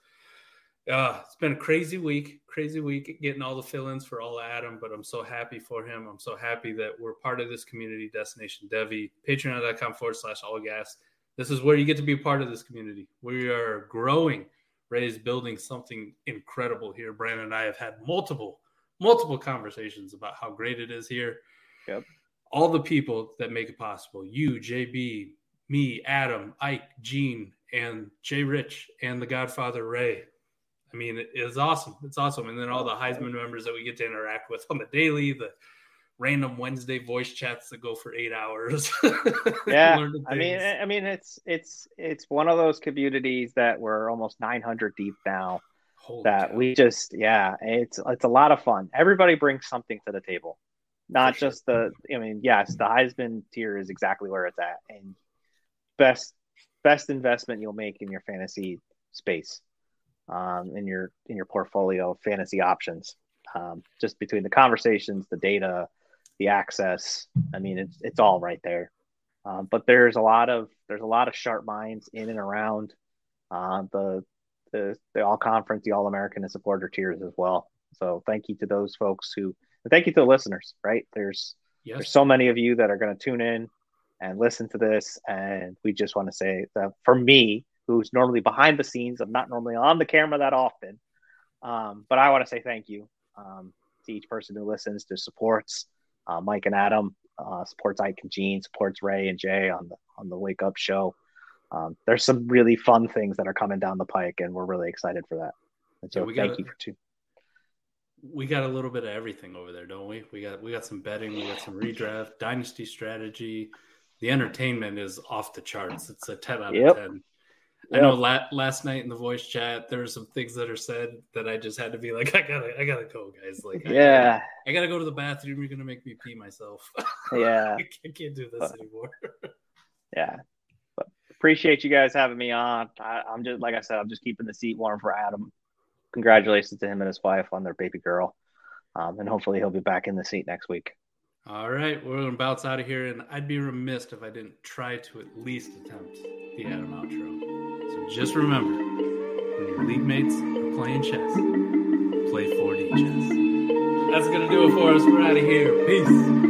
Uh, it's been a crazy week, crazy week getting all the fill-ins for all Adam, but I'm so happy for him. I'm so happy that we're part of this community, Destination Devy, patreon.com forward slash all gas. This is where you get to be a part of this community. We are growing. Ray is building something incredible here. Brandon and I have had multiple, multiple conversations about how great it is here. Yep. All the people that make it possible. You, JB, me, Adam, Ike, Gene, and Jay Rich, and the Godfather Ray. I mean, it is awesome. It's awesome. And then all oh, the Heisman members that we get to interact with on the daily, the random Wednesday voice chats that go for eight hours. yeah, I mean, I mean, it's it's it's one of those communities that we're almost 900 deep now. Holy that cow. we just, yeah, it's it's a lot of fun. Everybody brings something to the table, not sure. just the. I mean, yes, the Heisman tier is exactly where it's at, and best best investment you'll make in your fantasy space um, in your in your portfolio of fantasy options. Um, just between the conversations, the data, the access. I mean, it's it's all right there. Um, but there's a lot of there's a lot of sharp minds in and around uh, the the the all conference, the all American, and supporter tiers as well. So thank you to those folks who thank you to the listeners. Right there's yes. there's so many of you that are going to tune in and listen to this, and we just want to say that for me, who's normally behind the scenes. I'm not normally on the camera that often. Um, but I want to say thank you um, to each person who listens, to supports uh, Mike and Adam, uh, supports Ike and Gene, supports Ray and Jay on the on the Wake Up Show. Um, there's some really fun things that are coming down the pike, and we're really excited for that. And so, yeah, thank got, you for two. We got a little bit of everything over there, don't we? We got we got some betting, we got some redraft, dynasty strategy. The entertainment is off the charts. It's a ten out of yep. ten. I know la- last night in the voice chat there were some things that are said that I just had to be like, I gotta, I gotta go, guys. Like, I yeah, gotta, I gotta go to the bathroom. You're gonna make me pee myself. Yeah, I can't do this but, anymore. yeah, but appreciate you guys having me on. I, I'm just like I said, I'm just keeping the seat warm for Adam. Congratulations to him and his wife on their baby girl, um, and hopefully he'll be back in the seat next week. All right, we're gonna bounce out of here, and I'd be remiss if I didn't try to at least attempt the Adam outro. Just remember, when your league mates are playing chess, play 4D chess. That's to do it for us. We're out of here. Peace.